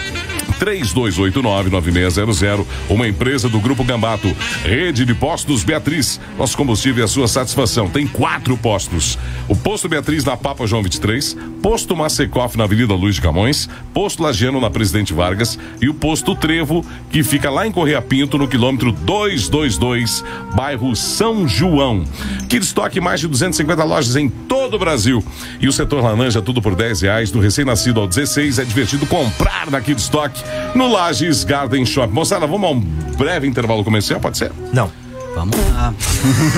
3289-9600. Uma empresa do Grupo Gambato. Rede de Postos Beatriz. Nosso combustível é a sua satisfação. Tem quatro postos. O Posto Beatriz na Papa João 23. Posto Macecoff na Avenida Luiz de Camões. Posto Lagiano na Presidente Vargas. E o Posto Trevo, que fica lá em Correia Pinto, no quilômetro 222, bairro São João. Kid Stock, mais de 250 lojas em todo o Brasil. E o setor laranja, tudo por 10 reais. Do recém-nascido ao 16, é divertido comprar na Kid Stock no Lages Garden Shop. Moçada, vamos a um breve intervalo comercial, pode ser? Não. Vamos lá.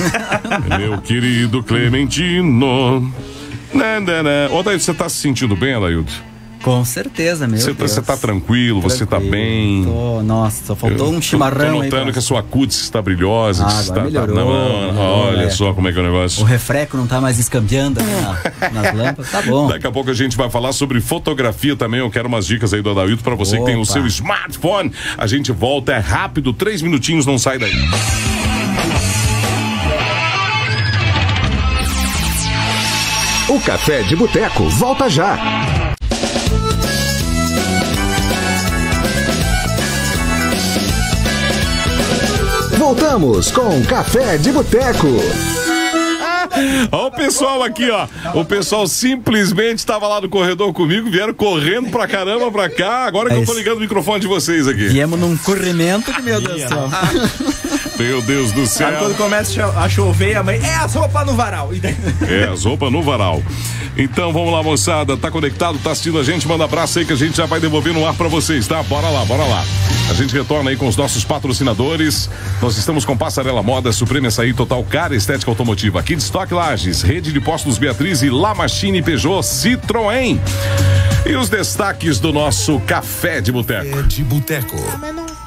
(laughs) Meu querido Clementino. Né, né, né. Ô, Daí, você tá se sentindo bem, Adaildo? Com certeza, meu Você tá, Deus. você tá tranquilo, você tá bem. tô- nossa, só faltou Eu um tô- chimarrão Tô aí. notando pra- que a sua cutis está brilhosa. Ah, está, melhorou, não, melhorou, olha é. só como é que é o negócio. O refreco não tá mais escambiando ali na- (laughs) nas lâmpadas. Tá bom. Daqui a pouco a gente vai falar sobre fotografia também. Eu quero umas dicas aí do Adailto para você que tem o Opa. seu smartphone. A gente volta, é rápido, três minutinhos, não sai daí. O Café de Boteco volta já. Voltamos com Café de Boteco. Ó o pessoal aqui, ó. O pessoal simplesmente estava lá no corredor comigo, vieram correndo pra caramba pra cá. Agora que É eu tô ligando o microfone de vocês aqui. Viemos num corrimento que, meu Deus do céu. (laughs) Meu Deus do Sabe céu. quando começa a chover a mãe, é a sopa no varal. (laughs) É, as roupas no varal. Então vamos lá, moçada. Tá conectado, tá assistindo a gente? Manda abraço aí que a gente já vai devolver no ar pra vocês, tá? Bora lá, bora lá. A gente retorna aí com os nossos patrocinadores. Nós estamos com Passarela Moda, Suprema Açaí, Total Cara Estética Automotiva, Kid Lages, Rede de Postos Beatriz e La Machine Peugeot Citroën. E os destaques do nosso Café de Boteco. De Boteco. (laughs)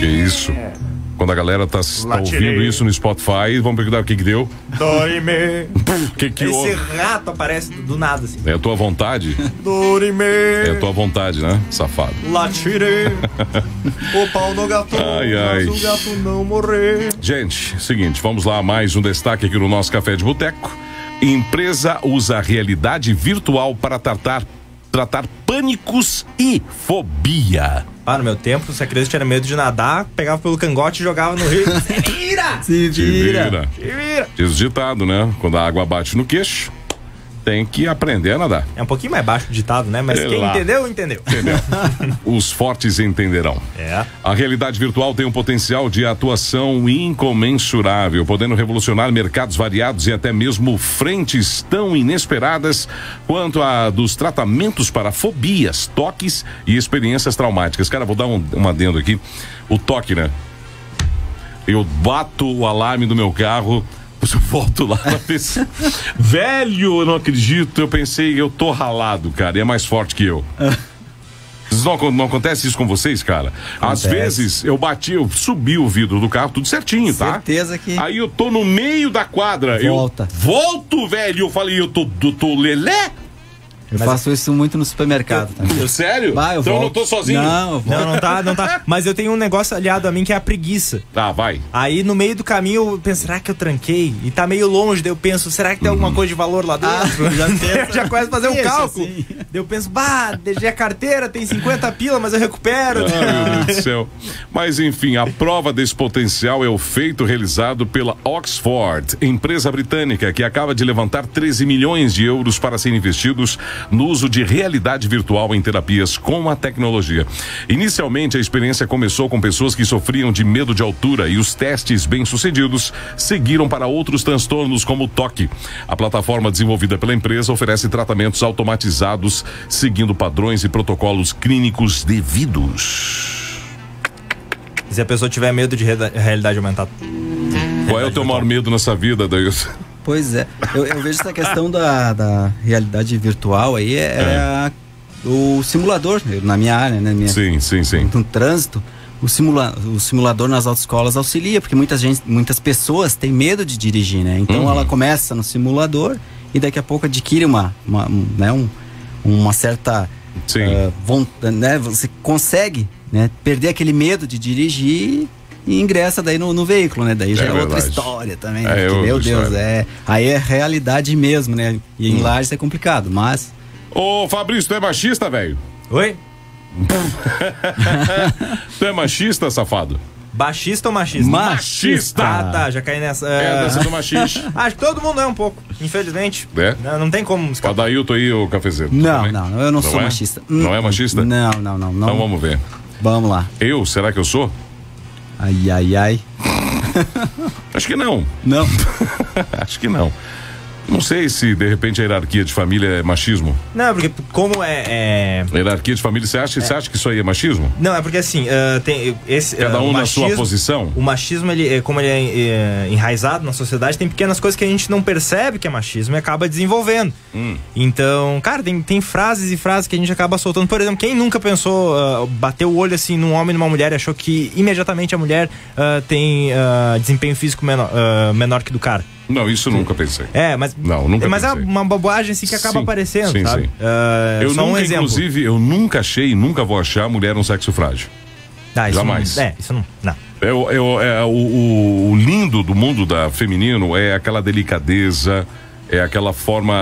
Que isso? Quando a galera tá, tá ouvindo isso no Spotify, vamos perguntar o que que deu. Dorime. O (laughs) que que Esse houve? rato aparece do, do nada, assim. É a tua vontade? Dorime. É a tua vontade, né, safado? Latire. (laughs) o pau no gato. Ai, ai. Mas o gato não morrer. Gente, seguinte, vamos lá, mais um destaque aqui no nosso Café de Boteco. Empresa usa realidade virtual para tratar, tratar pânicos e fobia. Ah, no meu tempo, se a criança tinha medo de nadar, pegava pelo cangote e jogava no rio. (laughs) Se vira! Se vira. vira. Se vira! Diz ditado, né? Quando a água bate no queixo, tem que aprender a nadar. É um pouquinho mais baixo o ditado, né? Mas Sei quem lá. entendeu, entendeu. Entendeu? (laughs) Os fortes entenderão. É. A realidade virtual tem um potencial de atuação incomensurável, podendo revolucionar mercados variados e até mesmo frentes tão inesperadas quanto a dos tratamentos para fobias, toques e experiências traumáticas. Cara, vou dar um, um adendo aqui. O toque, né? Eu bato o alarme do meu carro. Eu volto (laughs) lá na vez. Velho, eu não acredito. Eu pensei, eu tô ralado, cara. E é mais forte que eu. Não, não acontece isso com vocês, cara? Às Acontece. vezes eu bati, eu subi o vidro do carro, tudo certinho, tá? Certeza que- Aí eu tô no meio da quadra. Volta. Eu volto, velho. Eu falei, eu tô, tô, tô lelé? Eu faço isso muito no supermercado também. Eu, sério? Vai, eu então eu não volto. tô sozinho? Não, eu volto. Não, não tá, não tá. (laughs) Mas eu tenho um negócio aliado a mim que é a preguiça. Ah, vai. Aí no meio do caminho eu penso, será que eu tranquei? E tá meio longe, daí eu penso, será que tem alguma coisa de valor lá dentro? Ah, já (laughs) pensa começo a fazer um isso, cálculo. assim. Daí eu penso, bah, deixei a carteira, tem 50 pila, mas eu recupero. Ah, meu Deus do céu. Mas enfim, a prova desse potencial é o feito realizado pela Oxford, empresa britânica que acaba de levantar 13 milhões de euros para serem investidos no uso de realidade virtual em terapias com a tecnologia. Inicialmente, a experiência começou com pessoas que sofriam de medo de altura e os testes bem-sucedidos seguiram para outros transtornos como o toque. A plataforma desenvolvida pela empresa oferece tratamentos automatizados seguindo padrões e protocolos clínicos devidos. Se a pessoa tiver medo de re- realidade aumentada? Qual é o teu maior medo nessa vida, Dailson? Pois é, eu, eu vejo essa questão da, da realidade virtual aí, é, é a- o simulador, na minha área, né? Minha, Sim, sim, sim. no trânsito, o, simula, o simulador nas autoescolas auxilia, porque muita gente, muitas pessoas têm medo de dirigir, né? Então Uhum. ela começa no simulador e daqui a pouco adquire uma, uma, um, né? um, uma certa Sim. ah, vontade, né? Você consegue né? perder aquele medo de dirigir e ingressa daí no, no veículo, né? Daí já É é, outra história também. É né? Porque, outra meu Deus, história. é. Aí é realidade mesmo, né? E Hum. em Lages é complicado, mas. Ô, Fabrício, tu é machista, velho? Oi? (laughs) Tu é machista, safado? Baixista ou machista? Machista! Ah, tá, já caí nessa. É, É, dança do machista. (laughs) Acho que todo mundo é um pouco, infelizmente. É? Não, não tem como O escapar. Adailton aí, o cafezeiro. Não, também? não, eu não, sou é? machista. Não é Hum, machista? Não, não, não. não. Então vamos ver. Vamos lá. Eu, será que eu sou? Ai, ai, ai. Acho que não. Não. (laughs) Acho que não. Não sei se de repente a hierarquia de família é machismo. Não, porque como é. é- A hierarquia de família, você acha, você acha que isso aí é machismo? Não, é porque assim, ah, tem esse. Cada ah, um na sua machismo- posição? O machismo, ele, é, como ele é, é, enraizado na sociedade, tem pequenas coisas que a gente não percebe que é machismo e acaba desenvolvendo. Hum. Então, cara, tem, tem frases e frases que a gente acaba soltando. Por exemplo, quem nunca pensou, ah, bateu o olho assim num homem e numa mulher e achou que imediatamente a mulher tem desempenho físico menor, menor que do cara? Não, isso eu nunca pensei. É, mas. Não, nunca Mas é pensei. uma bobagem assim que acaba Sim, aparecendo, sim, sabe? sim. Ah, eu só nunca, um exemplo. inclusive, eu nunca achei e nunca vou achar mulher um sexo frágil. Ah, jamais. Não, é, isso não. Não. É, o- é é o- o lindo do mundo da feminino é aquela delicadeza, é aquela forma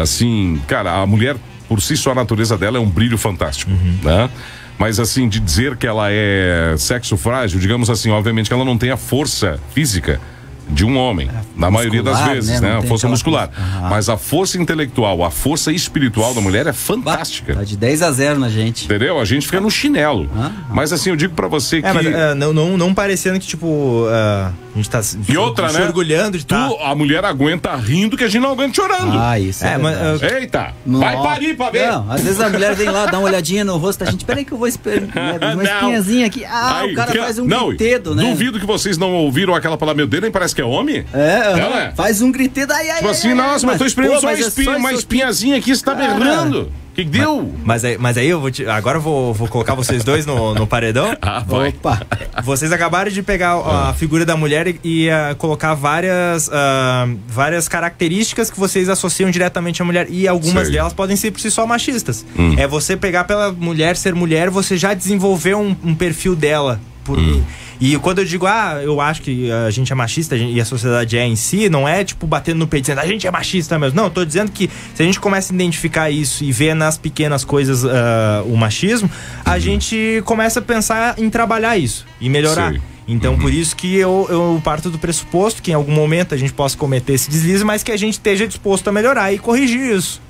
assim, cara, a mulher por si só a natureza dela é um brilho fantástico, Uhum. né? Mas assim, de dizer que ela é sexo frágil, digamos assim, obviamente que ela não tem a força física de um homem, na maioria das vezes, né? né? A força muscular. Aham. Mas a força intelectual, a força espiritual da mulher é fantástica. Tá de 10 a 0 na gente. Entendeu? A gente fica no chinelo. Ah. Mas assim, eu digo pra você que É, mas ah, não, não, não parecendo que, tipo, ah, a gente tá se, E outra, se né? orgulhando de Tu, tá. a mulher aguenta rindo que a gente não aguenta chorando. Ah, isso. É, É, mas, ah, Eita! Vai Não. parir pra ver! Não, às vezes a mulher vem lá, dá uma olhadinha no rosto da gente. Peraí que eu vou esperar. (laughs) Uma Não. espinhazinha aqui. Ah, Aí, o cara que- faz um não, gritedo, né? Duvido que vocês não ouviram aquela palavra, meu Deus, nem parece que é homem. É, é. faz um gritedo. Ai, ai, Tipo assim, ai, nossa, mas tô esperando pô, só uma, mas é espinha, só uma espinhazinha aqui, você tá Cara. berrando. que que deu? Mas aí, mas aí eu vou te, agora eu vou, vou colocar vocês dois no, no paredão. (laughs) Ah, vai. Opa. Vocês acabaram de pegar a figura da mulher e, e, ah, colocar várias, ah, várias características que vocês associam diretamente à mulher. E algumas Sei. delas podem ser por si só machistas. Hum. É você pegar pela mulher ser mulher, você já desenvolveu um, um perfil dela. Por, Hum. E quando eu digo, ah, eu acho que a gente é machista e a sociedade é em si, não é tipo batendo no peito dizendo a gente é machista mesmo. Não, eu tô dizendo que se a gente começa a identificar isso e ver nas pequenas coisas ah, o machismo, a gente começa a pensar em trabalhar isso e melhorar. Sei. Então, por isso que eu, eu parto do pressuposto que em algum momento a gente possa cometer esse deslize, mas que a gente esteja disposto a melhorar e corrigir isso.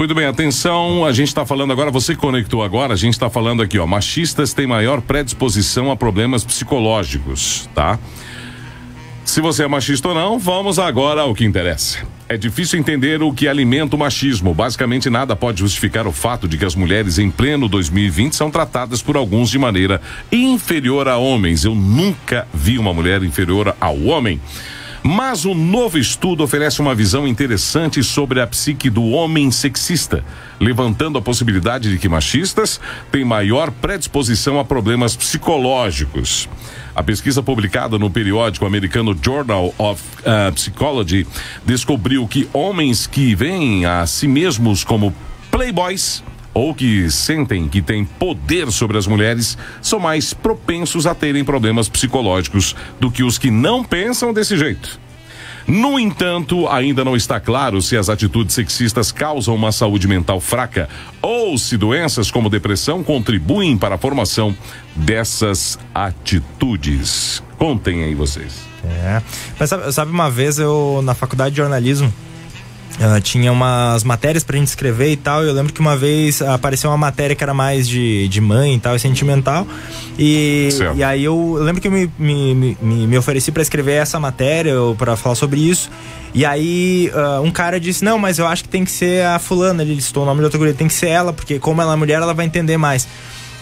Muito bem, atenção, a gente está falando agora, você conectou agora, a gente está falando aqui, ó, machistas têm maior predisposição a problemas psicológicos, tá? Se você é machista ou não, vamos agora ao que interessa. É difícil entender o que alimenta o machismo. Basicamente, nada pode justificar o fato de que as mulheres em pleno 2020 são tratadas por alguns de maneira inferior a homens. Eu nunca vi uma mulher inferior ao homem. Mas um novo estudo oferece uma visão interessante sobre a psique do homem sexista, levantando a possibilidade de que machistas têm maior predisposição a problemas psicológicos. A pesquisa publicada no periódico americano Journal of uh, Psychology descobriu que homens que veem a si mesmos como playboys ou que sentem que têm poder sobre as mulheres são mais propensos a terem problemas psicológicos do que os que não pensam desse jeito. No entanto, ainda não está claro se as atitudes sexistas causam uma saúde mental fraca ou se doenças como depressão contribuem para a formação dessas atitudes. Contem aí vocês. É. Mas sabe, sabe uma vez eu, na faculdade de jornalismo, Uh, tinha umas matérias pra gente escrever e tal. Eu lembro que uma vez apareceu uma matéria que era mais de, de mãe e tal, e sentimental. E, e aí eu, eu, lembro que eu me, me, me, me ofereci para escrever essa matéria, para falar sobre isso. E aí uh, um cara disse: Não, mas eu acho que tem que ser a fulana. Ele listou o nome da outra guria, tem que ser ela, porque como ela é mulher, ela vai entender mais.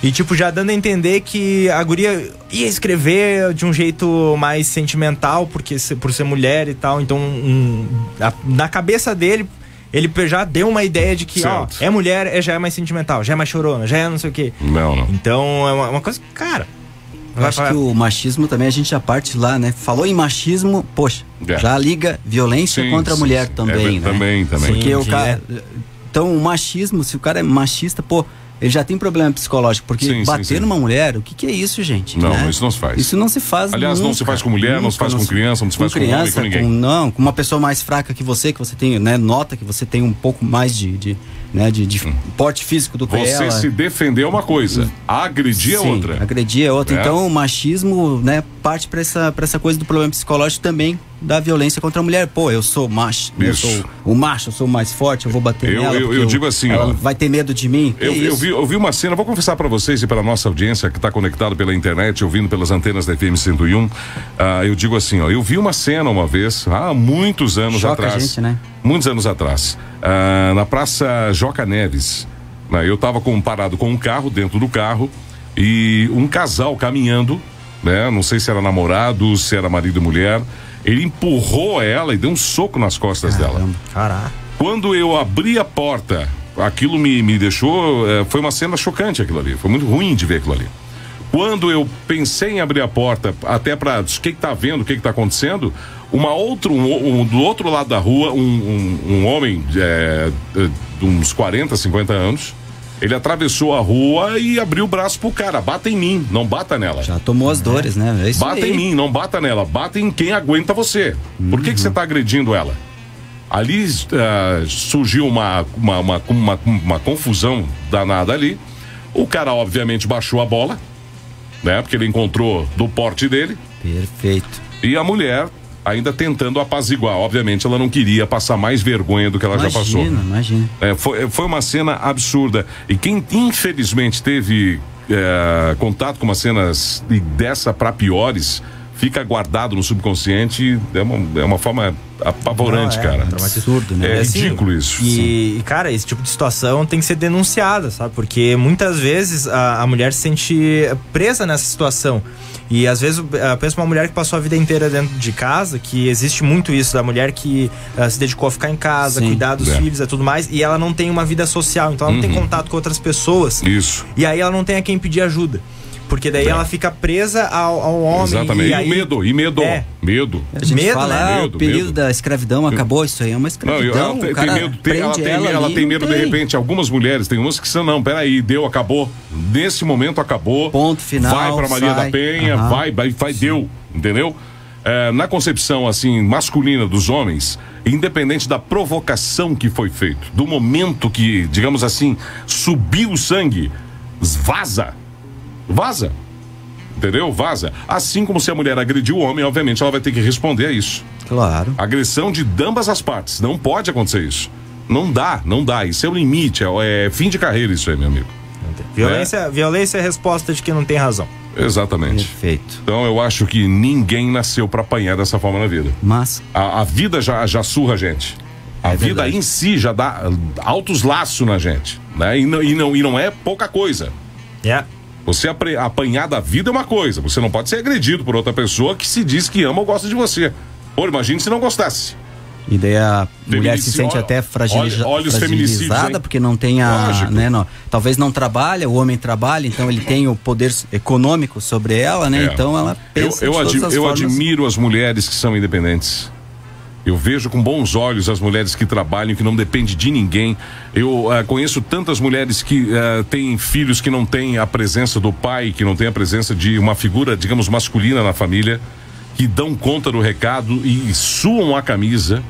E, tipo, já dando a entender que a guria ia escrever de um jeito mais sentimental, porque por ser mulher e tal. Então, um, a, na cabeça dele, ele já deu uma ideia de que, certo. ó, é mulher, é, já é mais sentimental, já é mais chorona, já é não sei o quê. Não, não. Então, é uma, uma coisa, cara. Eu acho que o machismo também a gente já parte lá, né? Falou em machismo, poxa, é. já liga violência sim, contra a mulher sim, também, é, né? Também, também. Porque o cara. Então, o machismo, se o cara é machista, pô, ele já tem problema psicológico, porque sim, bater sim, sim. numa mulher, o que, que, é isso, gente? Não, né? isso não se faz. Isso não se faz. Aliás, nunca, não se faz com mulher, não se faz com criança, não se faz com, criança, homem, com ninguém. Com, não, com uma pessoa mais fraca que você, que você tem, né, nota que você tem um pouco mais de, de né, de, de hum. porte físico do que Você ela. se defender é uma coisa, agredir é outra. Agredir é outra. É. Então o machismo, né, parte para essa, pra essa coisa do problema psicológico também da violência contra a mulher. Pô, eu sou macho, eu sou o macho, eu sou mais forte, eu vou bater eu, nela. Eu, eu digo assim, ela ó, vai ter medo de mim. Eu, eu, vi, eu vi uma cena, vou confessar para vocês e para nossa audiência que está conectado pela internet, ouvindo pelas antenas da FM 101. Uh, eu digo assim, ó, eu vi uma cena uma vez, há muitos anos Choca atrás. A gente, né? Muitos anos atrás, uh, na Praça Joca Neves. Uh, eu estava com, parado com um carro dentro do carro e um casal caminhando, né? Não sei se era namorado, se era marido e mulher. Ele empurrou ela e deu um soco nas costas Caramba. dela. Caraca. Quando eu abri a porta, aquilo me, me deixou. Eh, foi uma cena chocante aquilo ali. Foi muito ruim de ver aquilo ali. Quando eu pensei em abrir a porta, até para o que, que tá vendo, o que, que tá acontecendo, uma outra, um, um, do outro lado da rua, um, um, um homem é, de uns 40, 50 anos, ele atravessou a rua e abriu o braço pro cara. Bata em mim, não bata nela. Já tomou as dores, né? É bata aí. em mim, não bata nela. Bata em quem aguenta você. Uhum. Por que, que você tá agredindo ela? Ali uh, surgiu uma, uma, uma, uma, uma confusão danada ali. O cara, obviamente, baixou a bola, né? Porque ele encontrou do porte dele. Perfeito. E a mulher ainda tentando apaziguar. Obviamente, ela não queria passar mais vergonha do que ela imagina, já passou. Imagina. É, foi, foi uma cena absurda. E quem infelizmente teve é, contato com umas cenas dessa para piores fica guardado no subconsciente é uma, é uma forma apavorante, Não, é, cara. É absurdo, né? É assim, ridículo isso. E, cara, esse tipo de situação tem que ser denunciada, sabe? Porque muitas vezes a, a mulher se sente presa nessa situação. E às vezes eu penso uma mulher que passou a vida inteira dentro de casa, que existe muito isso, da mulher que uh, se dedicou a ficar em casa, Sim, cuidar dos é. filhos e tudo mais, e ela não tem uma vida social, então ela uhum. não tem uhum. contato com outras pessoas. Isso. E aí ela não tem a quem pedir ajuda. Porque daí é. ela fica presa ao, ao homem. Exatamente. E, aí... e medo, e medo. É. Medo. A gente medo, fala, né? Ah, medo, o período medo. da escravidão acabou, isso aí é uma escravidão. Não, ela tem, tem medo, tem, ela, tem, ela, ela tem medo, de repente, algumas mulheres, tem umas que são, não, peraí, deu, acabou. Nesse momento acabou. Ponto final. Vai pra Maria sai. da Penha, uhum. vai, vai, vai, deu, entendeu? É, na concepção assim masculina dos homens, independente da provocação que foi feito, do momento que, digamos assim, subiu o sangue, vaza, vaza. Entendeu? Vaza. Assim como se a mulher agrediu o homem, obviamente ela vai ter que responder a isso. Claro. Agressão de ambas as partes. Não pode acontecer isso. Não dá, não dá. Isso é o limite, é, é fim de carreira isso aí, meu amigo. Violência, é. violência é resposta de que não tem razão. Exatamente. Perfeito. Então eu acho que ninguém nasceu para apanhar dessa forma na vida. Mas. A, a vida já, já surra a gente. A é vida verdade. em si já dá altos laços na gente. Né? E, não, e, não, e não é pouca coisa. É. Yeah. Você apanhar da vida é uma coisa, você não pode ser agredido por outra pessoa que se diz que ama ou gosta de você. Pô, imagine se não gostasse. E daí a mulher se sente até fragiliza olha, olha fragilizada porque não tem a. Né, não, talvez não trabalha, o homem trabalha, então ele tem o poder econômico sobre ela, né? É. Então ela pensa Eu, eu, ad, eu admiro as mulheres que são independentes. Eu vejo com bons olhos as mulheres que trabalham, que não dependem de ninguém. Eu uh, conheço tantas mulheres que uh, têm filhos que não têm a presença do pai, que não têm a presença de uma figura, digamos, masculina na família, que dão conta do recado e suam a camisa.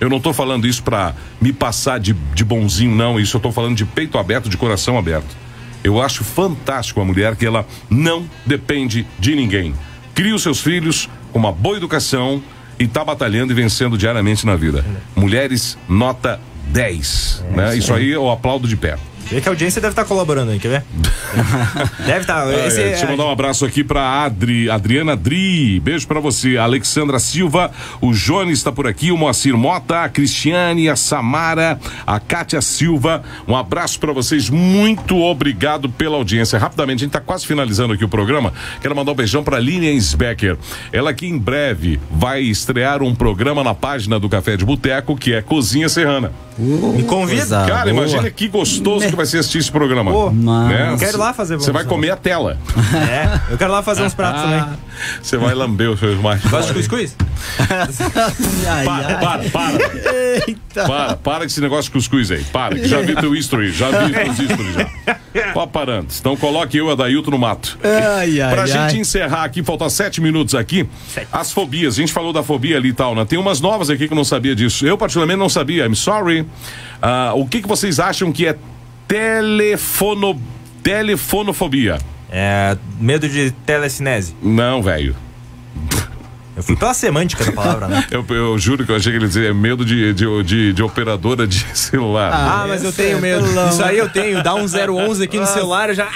Eu não estou falando isso para me passar de, de bonzinho, não. Isso eu estou falando de peito aberto, de coração aberto. Eu acho fantástico a mulher que ela não depende de ninguém. Cria os seus filhos com uma boa educação e tá batalhando e vencendo diariamente na vida. Mulheres, nota 10. né? Isso aí eu aplaudo de pé. Vê que a audiência deve estar colaborando aí, quer ver? (laughs) deve estar. É, esse- deixa eu mandar um abraço aqui pra Adri, Adriana Dri. Beijo pra você. Alexandra Silva, o Jones está por aqui, o Moacir Mota, a Cristiane, a Samara, a Kátia Silva. Um abraço pra vocês. Muito obrigado pela audiência. Rapidamente, a gente tá quase finalizando aqui o programa. Quero mandar um beijão pra Lilian Sbecker. Ela que em breve vai estrear um programa na página do Café de Boteco, que é Cozinha Serrana. Me convida. Cara, boa. imagina que gostoso que vai ser assistir esse programa. Pô, né? eu quero ir lá fazer Você vai comer a tela. É, eu quero lá fazer uns pratos também. (laughs) Você vai lamber os seus mais. Gosta de cuscuz? (laughs) Ai, Para, ai. para, para. Para, para com esse negócio de cuscuz aí. Para, que já vi teu history, já vi (laughs) teus history já. Pode parando. Então coloque eu e a Dailton no mato. Ai, ai, Pra ai. gente encerrar aqui, faltam sete minutos aqui. As fobias, a gente falou da fobia ali e tal, né? Tem umas novas aqui que eu não sabia disso. Eu, particularmente, não sabia. I'm sorry. Ah, o que, que vocês acham que é telefono... telefonofobia? É, medo de telecinese. Não, velho. Eu fui pela semântica da palavra, né? (laughs) Eu, eu juro que eu achei que ele dizia é medo de, de, de, de operadora de (laughs) celular. Ah, mas eu tenho medo. Isso aí eu tenho. Dá um 011 aqui no celular, eu já.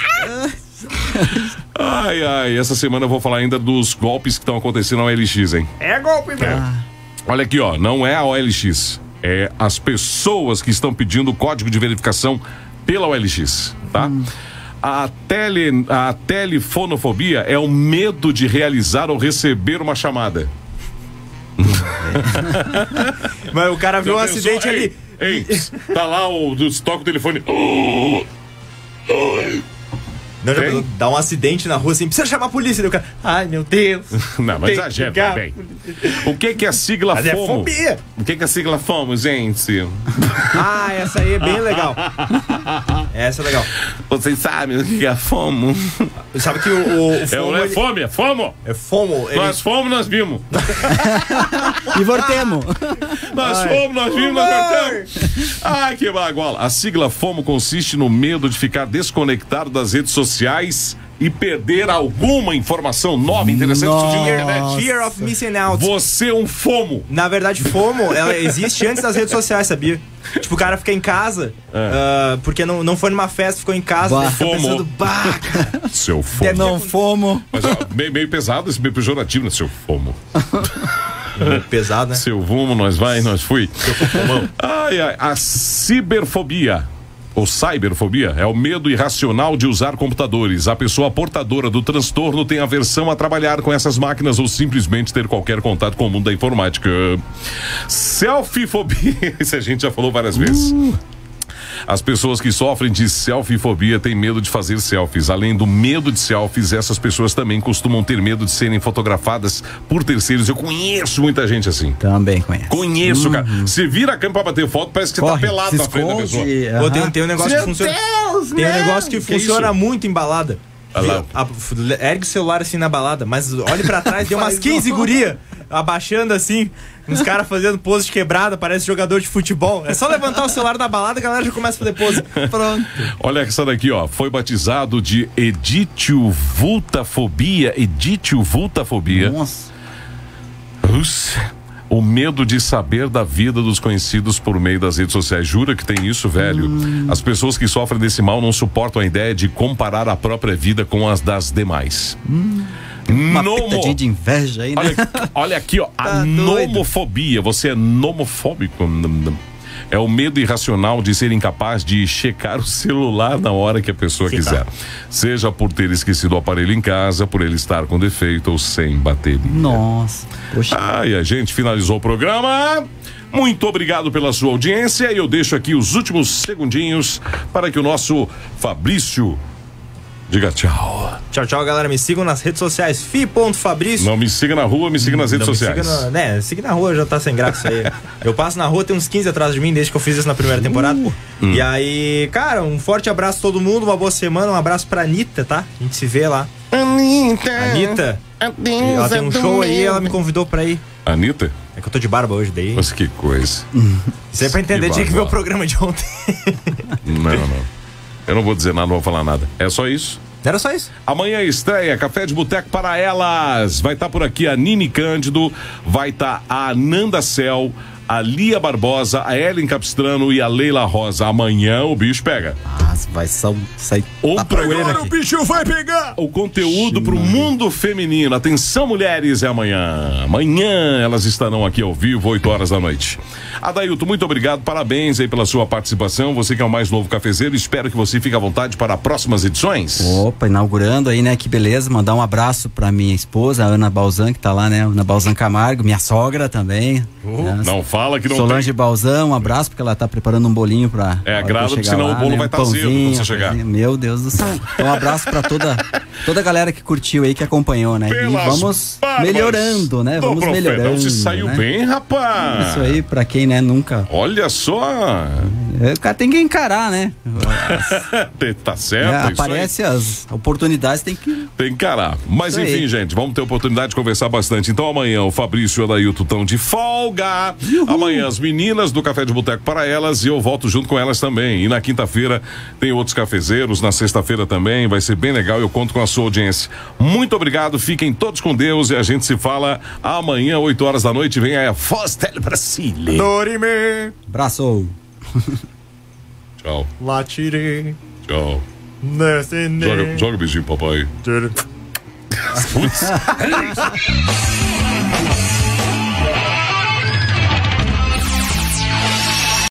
Ai, ai, essa semana eu vou falar ainda dos golpes que estão acontecendo na OLX, hein? É golpe, velho. Olha aqui, ó, não é a OLX, é as pessoas que estão pedindo o código de verificação pela OLX, tá? A, tele, a telefonofobia é o medo de realizar ou receber uma chamada. (laughs) Mas o cara viu um acidente ali. Ei, ei, tá lá o do toca o telefone. (gasps) Não, dá um acidente na rua assim, precisa chamar a polícia. Daí o cara, ai meu Deus. (laughs) Não, mas exagera também. O que que é a sigla Mas é FOMO? fobia. O que que é a sigla FOMO, gente? Ah, essa aí é bem legal. (laughs) Essa é legal. Vocês sabem o que é FOMO? Sabe que o, o, o É, FOMO, é ele- fome, é FOMO. é FOMO. ele- Nós fomos, nós vimos. (laughs) E voltemos. Nós fomos, nós vimos, nós voltamos. Ai, que bagola. A sigla FOMO consiste no medo de ficar desconectado das redes sociais e perder alguma informação nova, interessante surgiu na internet. Fear of missing out. Você é um FOMO. Na verdade, FOMO, ela existe antes das redes sociais, sabia? Tipo, o cara fica em casa, ah, porque não, não foi numa festa, ficou em casa, Bah. fica FOMO. pensando, bah, Seu FOMO. Deve- Não fomos. Mas, ó, meio, meio pesado, esse meio pejorativo, né? Seu FOMO. pesado, né? Seu vumo, nós vai, nós fui. Ai, ai, a ciberfobia. Ou cyberfobia é o medo irracional de usar computadores. A pessoa portadora do transtorno tem aversão a trabalhar com essas máquinas ou simplesmente ter qualquer contato com o mundo da informática. Selfiefobia. (laughs) Isso a gente já falou várias vezes. As pessoas que sofrem de selfiefobia têm medo de fazer selfies. Além do medo de selfies, essas pessoas também costumam ter medo de serem fotografadas por terceiros. Eu conheço muita gente assim. Também conheço. Conheço, cara. Você vira a câmera pra bater foto, parece que você tá Corre, pelado na frente da pessoa. esconde. Pô, tem, tem um negócio Meu que funciona. Deus, tem um negócio que, Que funciona isso? muito em balada. A- ergue o celular assim na balada, mas olhe pra trás, (laughs) deu umas 15 guria (laughs) abaixando assim, uns caras fazendo pose de quebrada, parece jogador de futebol. É só levantar o celular da balada, a galera já começa a fazer pose. Pronto. Olha essa daqui, ó. Foi batizado de editiovultafobia. Editiovultafobia. Nossa. Ups. O medo de saber da vida dos conhecidos por meio das redes sociais. Jura que tem isso, velho? As pessoas que sofrem desse mal não suportam a ideia de comparar a própria vida com as das demais. Uma Nomo- pitadinha de inveja aí, né? Olha, olha aqui, ó. (laughs) A Tá doido. nomofobia. Você é nomofóbico. É o medo irracional de ser incapaz de checar o celular na hora que a pessoa Fica. quiser. Seja por ter esquecido o aparelho em casa, por ele estar com defeito ou sem bateria. Nossa. Poxa. Ai, a gente finalizou o programa. Muito obrigado pela sua audiência e eu deixo aqui os últimos segundinhos para que o nosso Fabrício diga tchau. Tchau, tchau, galera. Me sigam nas redes sociais. fi.fabrício. Não me siga na rua, me siga nas redes Não, me sociais. siga na, né, siga na rua já tá sem graça isso aí. Eu passo na rua, tem uns 15 atrás de mim, desde que eu fiz isso na primeira temporada. Uh. E aí, cara, um forte abraço a todo mundo, uma boa semana, um abraço pra Anitta, tá? A gente se vê lá. Anitta. Anitta, ela tem um show aí, ela me convidou pra ir. Anitta? É que eu tô de barba hoje, daí. Mas que coisa. Isso aí pra entender, que tinha que ver o programa de ontem. Não, não. Eu não vou dizer nada, não vou falar nada. É só isso? Era só isso. Amanhã estreia Café de Boteco para elas. Vai estar por aqui a Nini Cândido, vai estar a Nanda Cel, a Lia Barbosa, a Ellen Capistrano e a Leila Rosa. Amanhã o bicho pega. Ah, vai sa sair O tapoeira programa, aqui. bicho vai pegar! O conteúdo pro mundo feminino. Atenção, mulheres, é amanhã. Amanhã elas estarão aqui ao vivo, 8 horas da noite. Adailton, muito obrigado, parabéns aí pela sua participação. Você que é o mais novo cafezeiro, espero que você fique à vontade para próximas edições. Opa, inaugurando aí, né? Que beleza. Mandar um abraço pra minha esposa, a Ana Balzan, que tá lá, né? Ana Balzan Camargo, minha sogra também. né? Não fala que não Solange tem. Balzan, um abraço, porque ela tá preparando um bolinho pra. É, agrada, porque senão o bolo vai um tá quando você chegar. Meu Deus do céu. (laughs) Então, um abraço pra toda, toda a galera que curtiu aí, que acompanhou, né? Pelas e vamos melhorando, né? Vamos profeta. melhorando. Se saiu né? bem, rapaz. Isso aí, pra quem, né, nunca. Olha só. É, O cara tem que encarar, né? (laughs) tá certo, É, isso aí. aparece as oportunidades, tem que. Tem que encarar. Mas Isso aí. enfim, gente, vamos ter oportunidade de conversar bastante. Então amanhã o Fabrício e o Adailton estão de folga. Amanhã as meninas do Café de Boteco para elas e eu volto junto com elas também. E na quinta-feira tem outros cafezeiros, na sexta-feira também. Vai ser bem legal. Eu conto com a sua audiência. Muito obrigado. Fiquem todos com Deus e a gente se fala amanhã, 8 horas da noite. Vem aí a Foz del Brasile. Dorime, Abraço! (laughs) Tchau, latire, tchau. descende. Joga, joga o beijinho, papai. Putz. (laughs)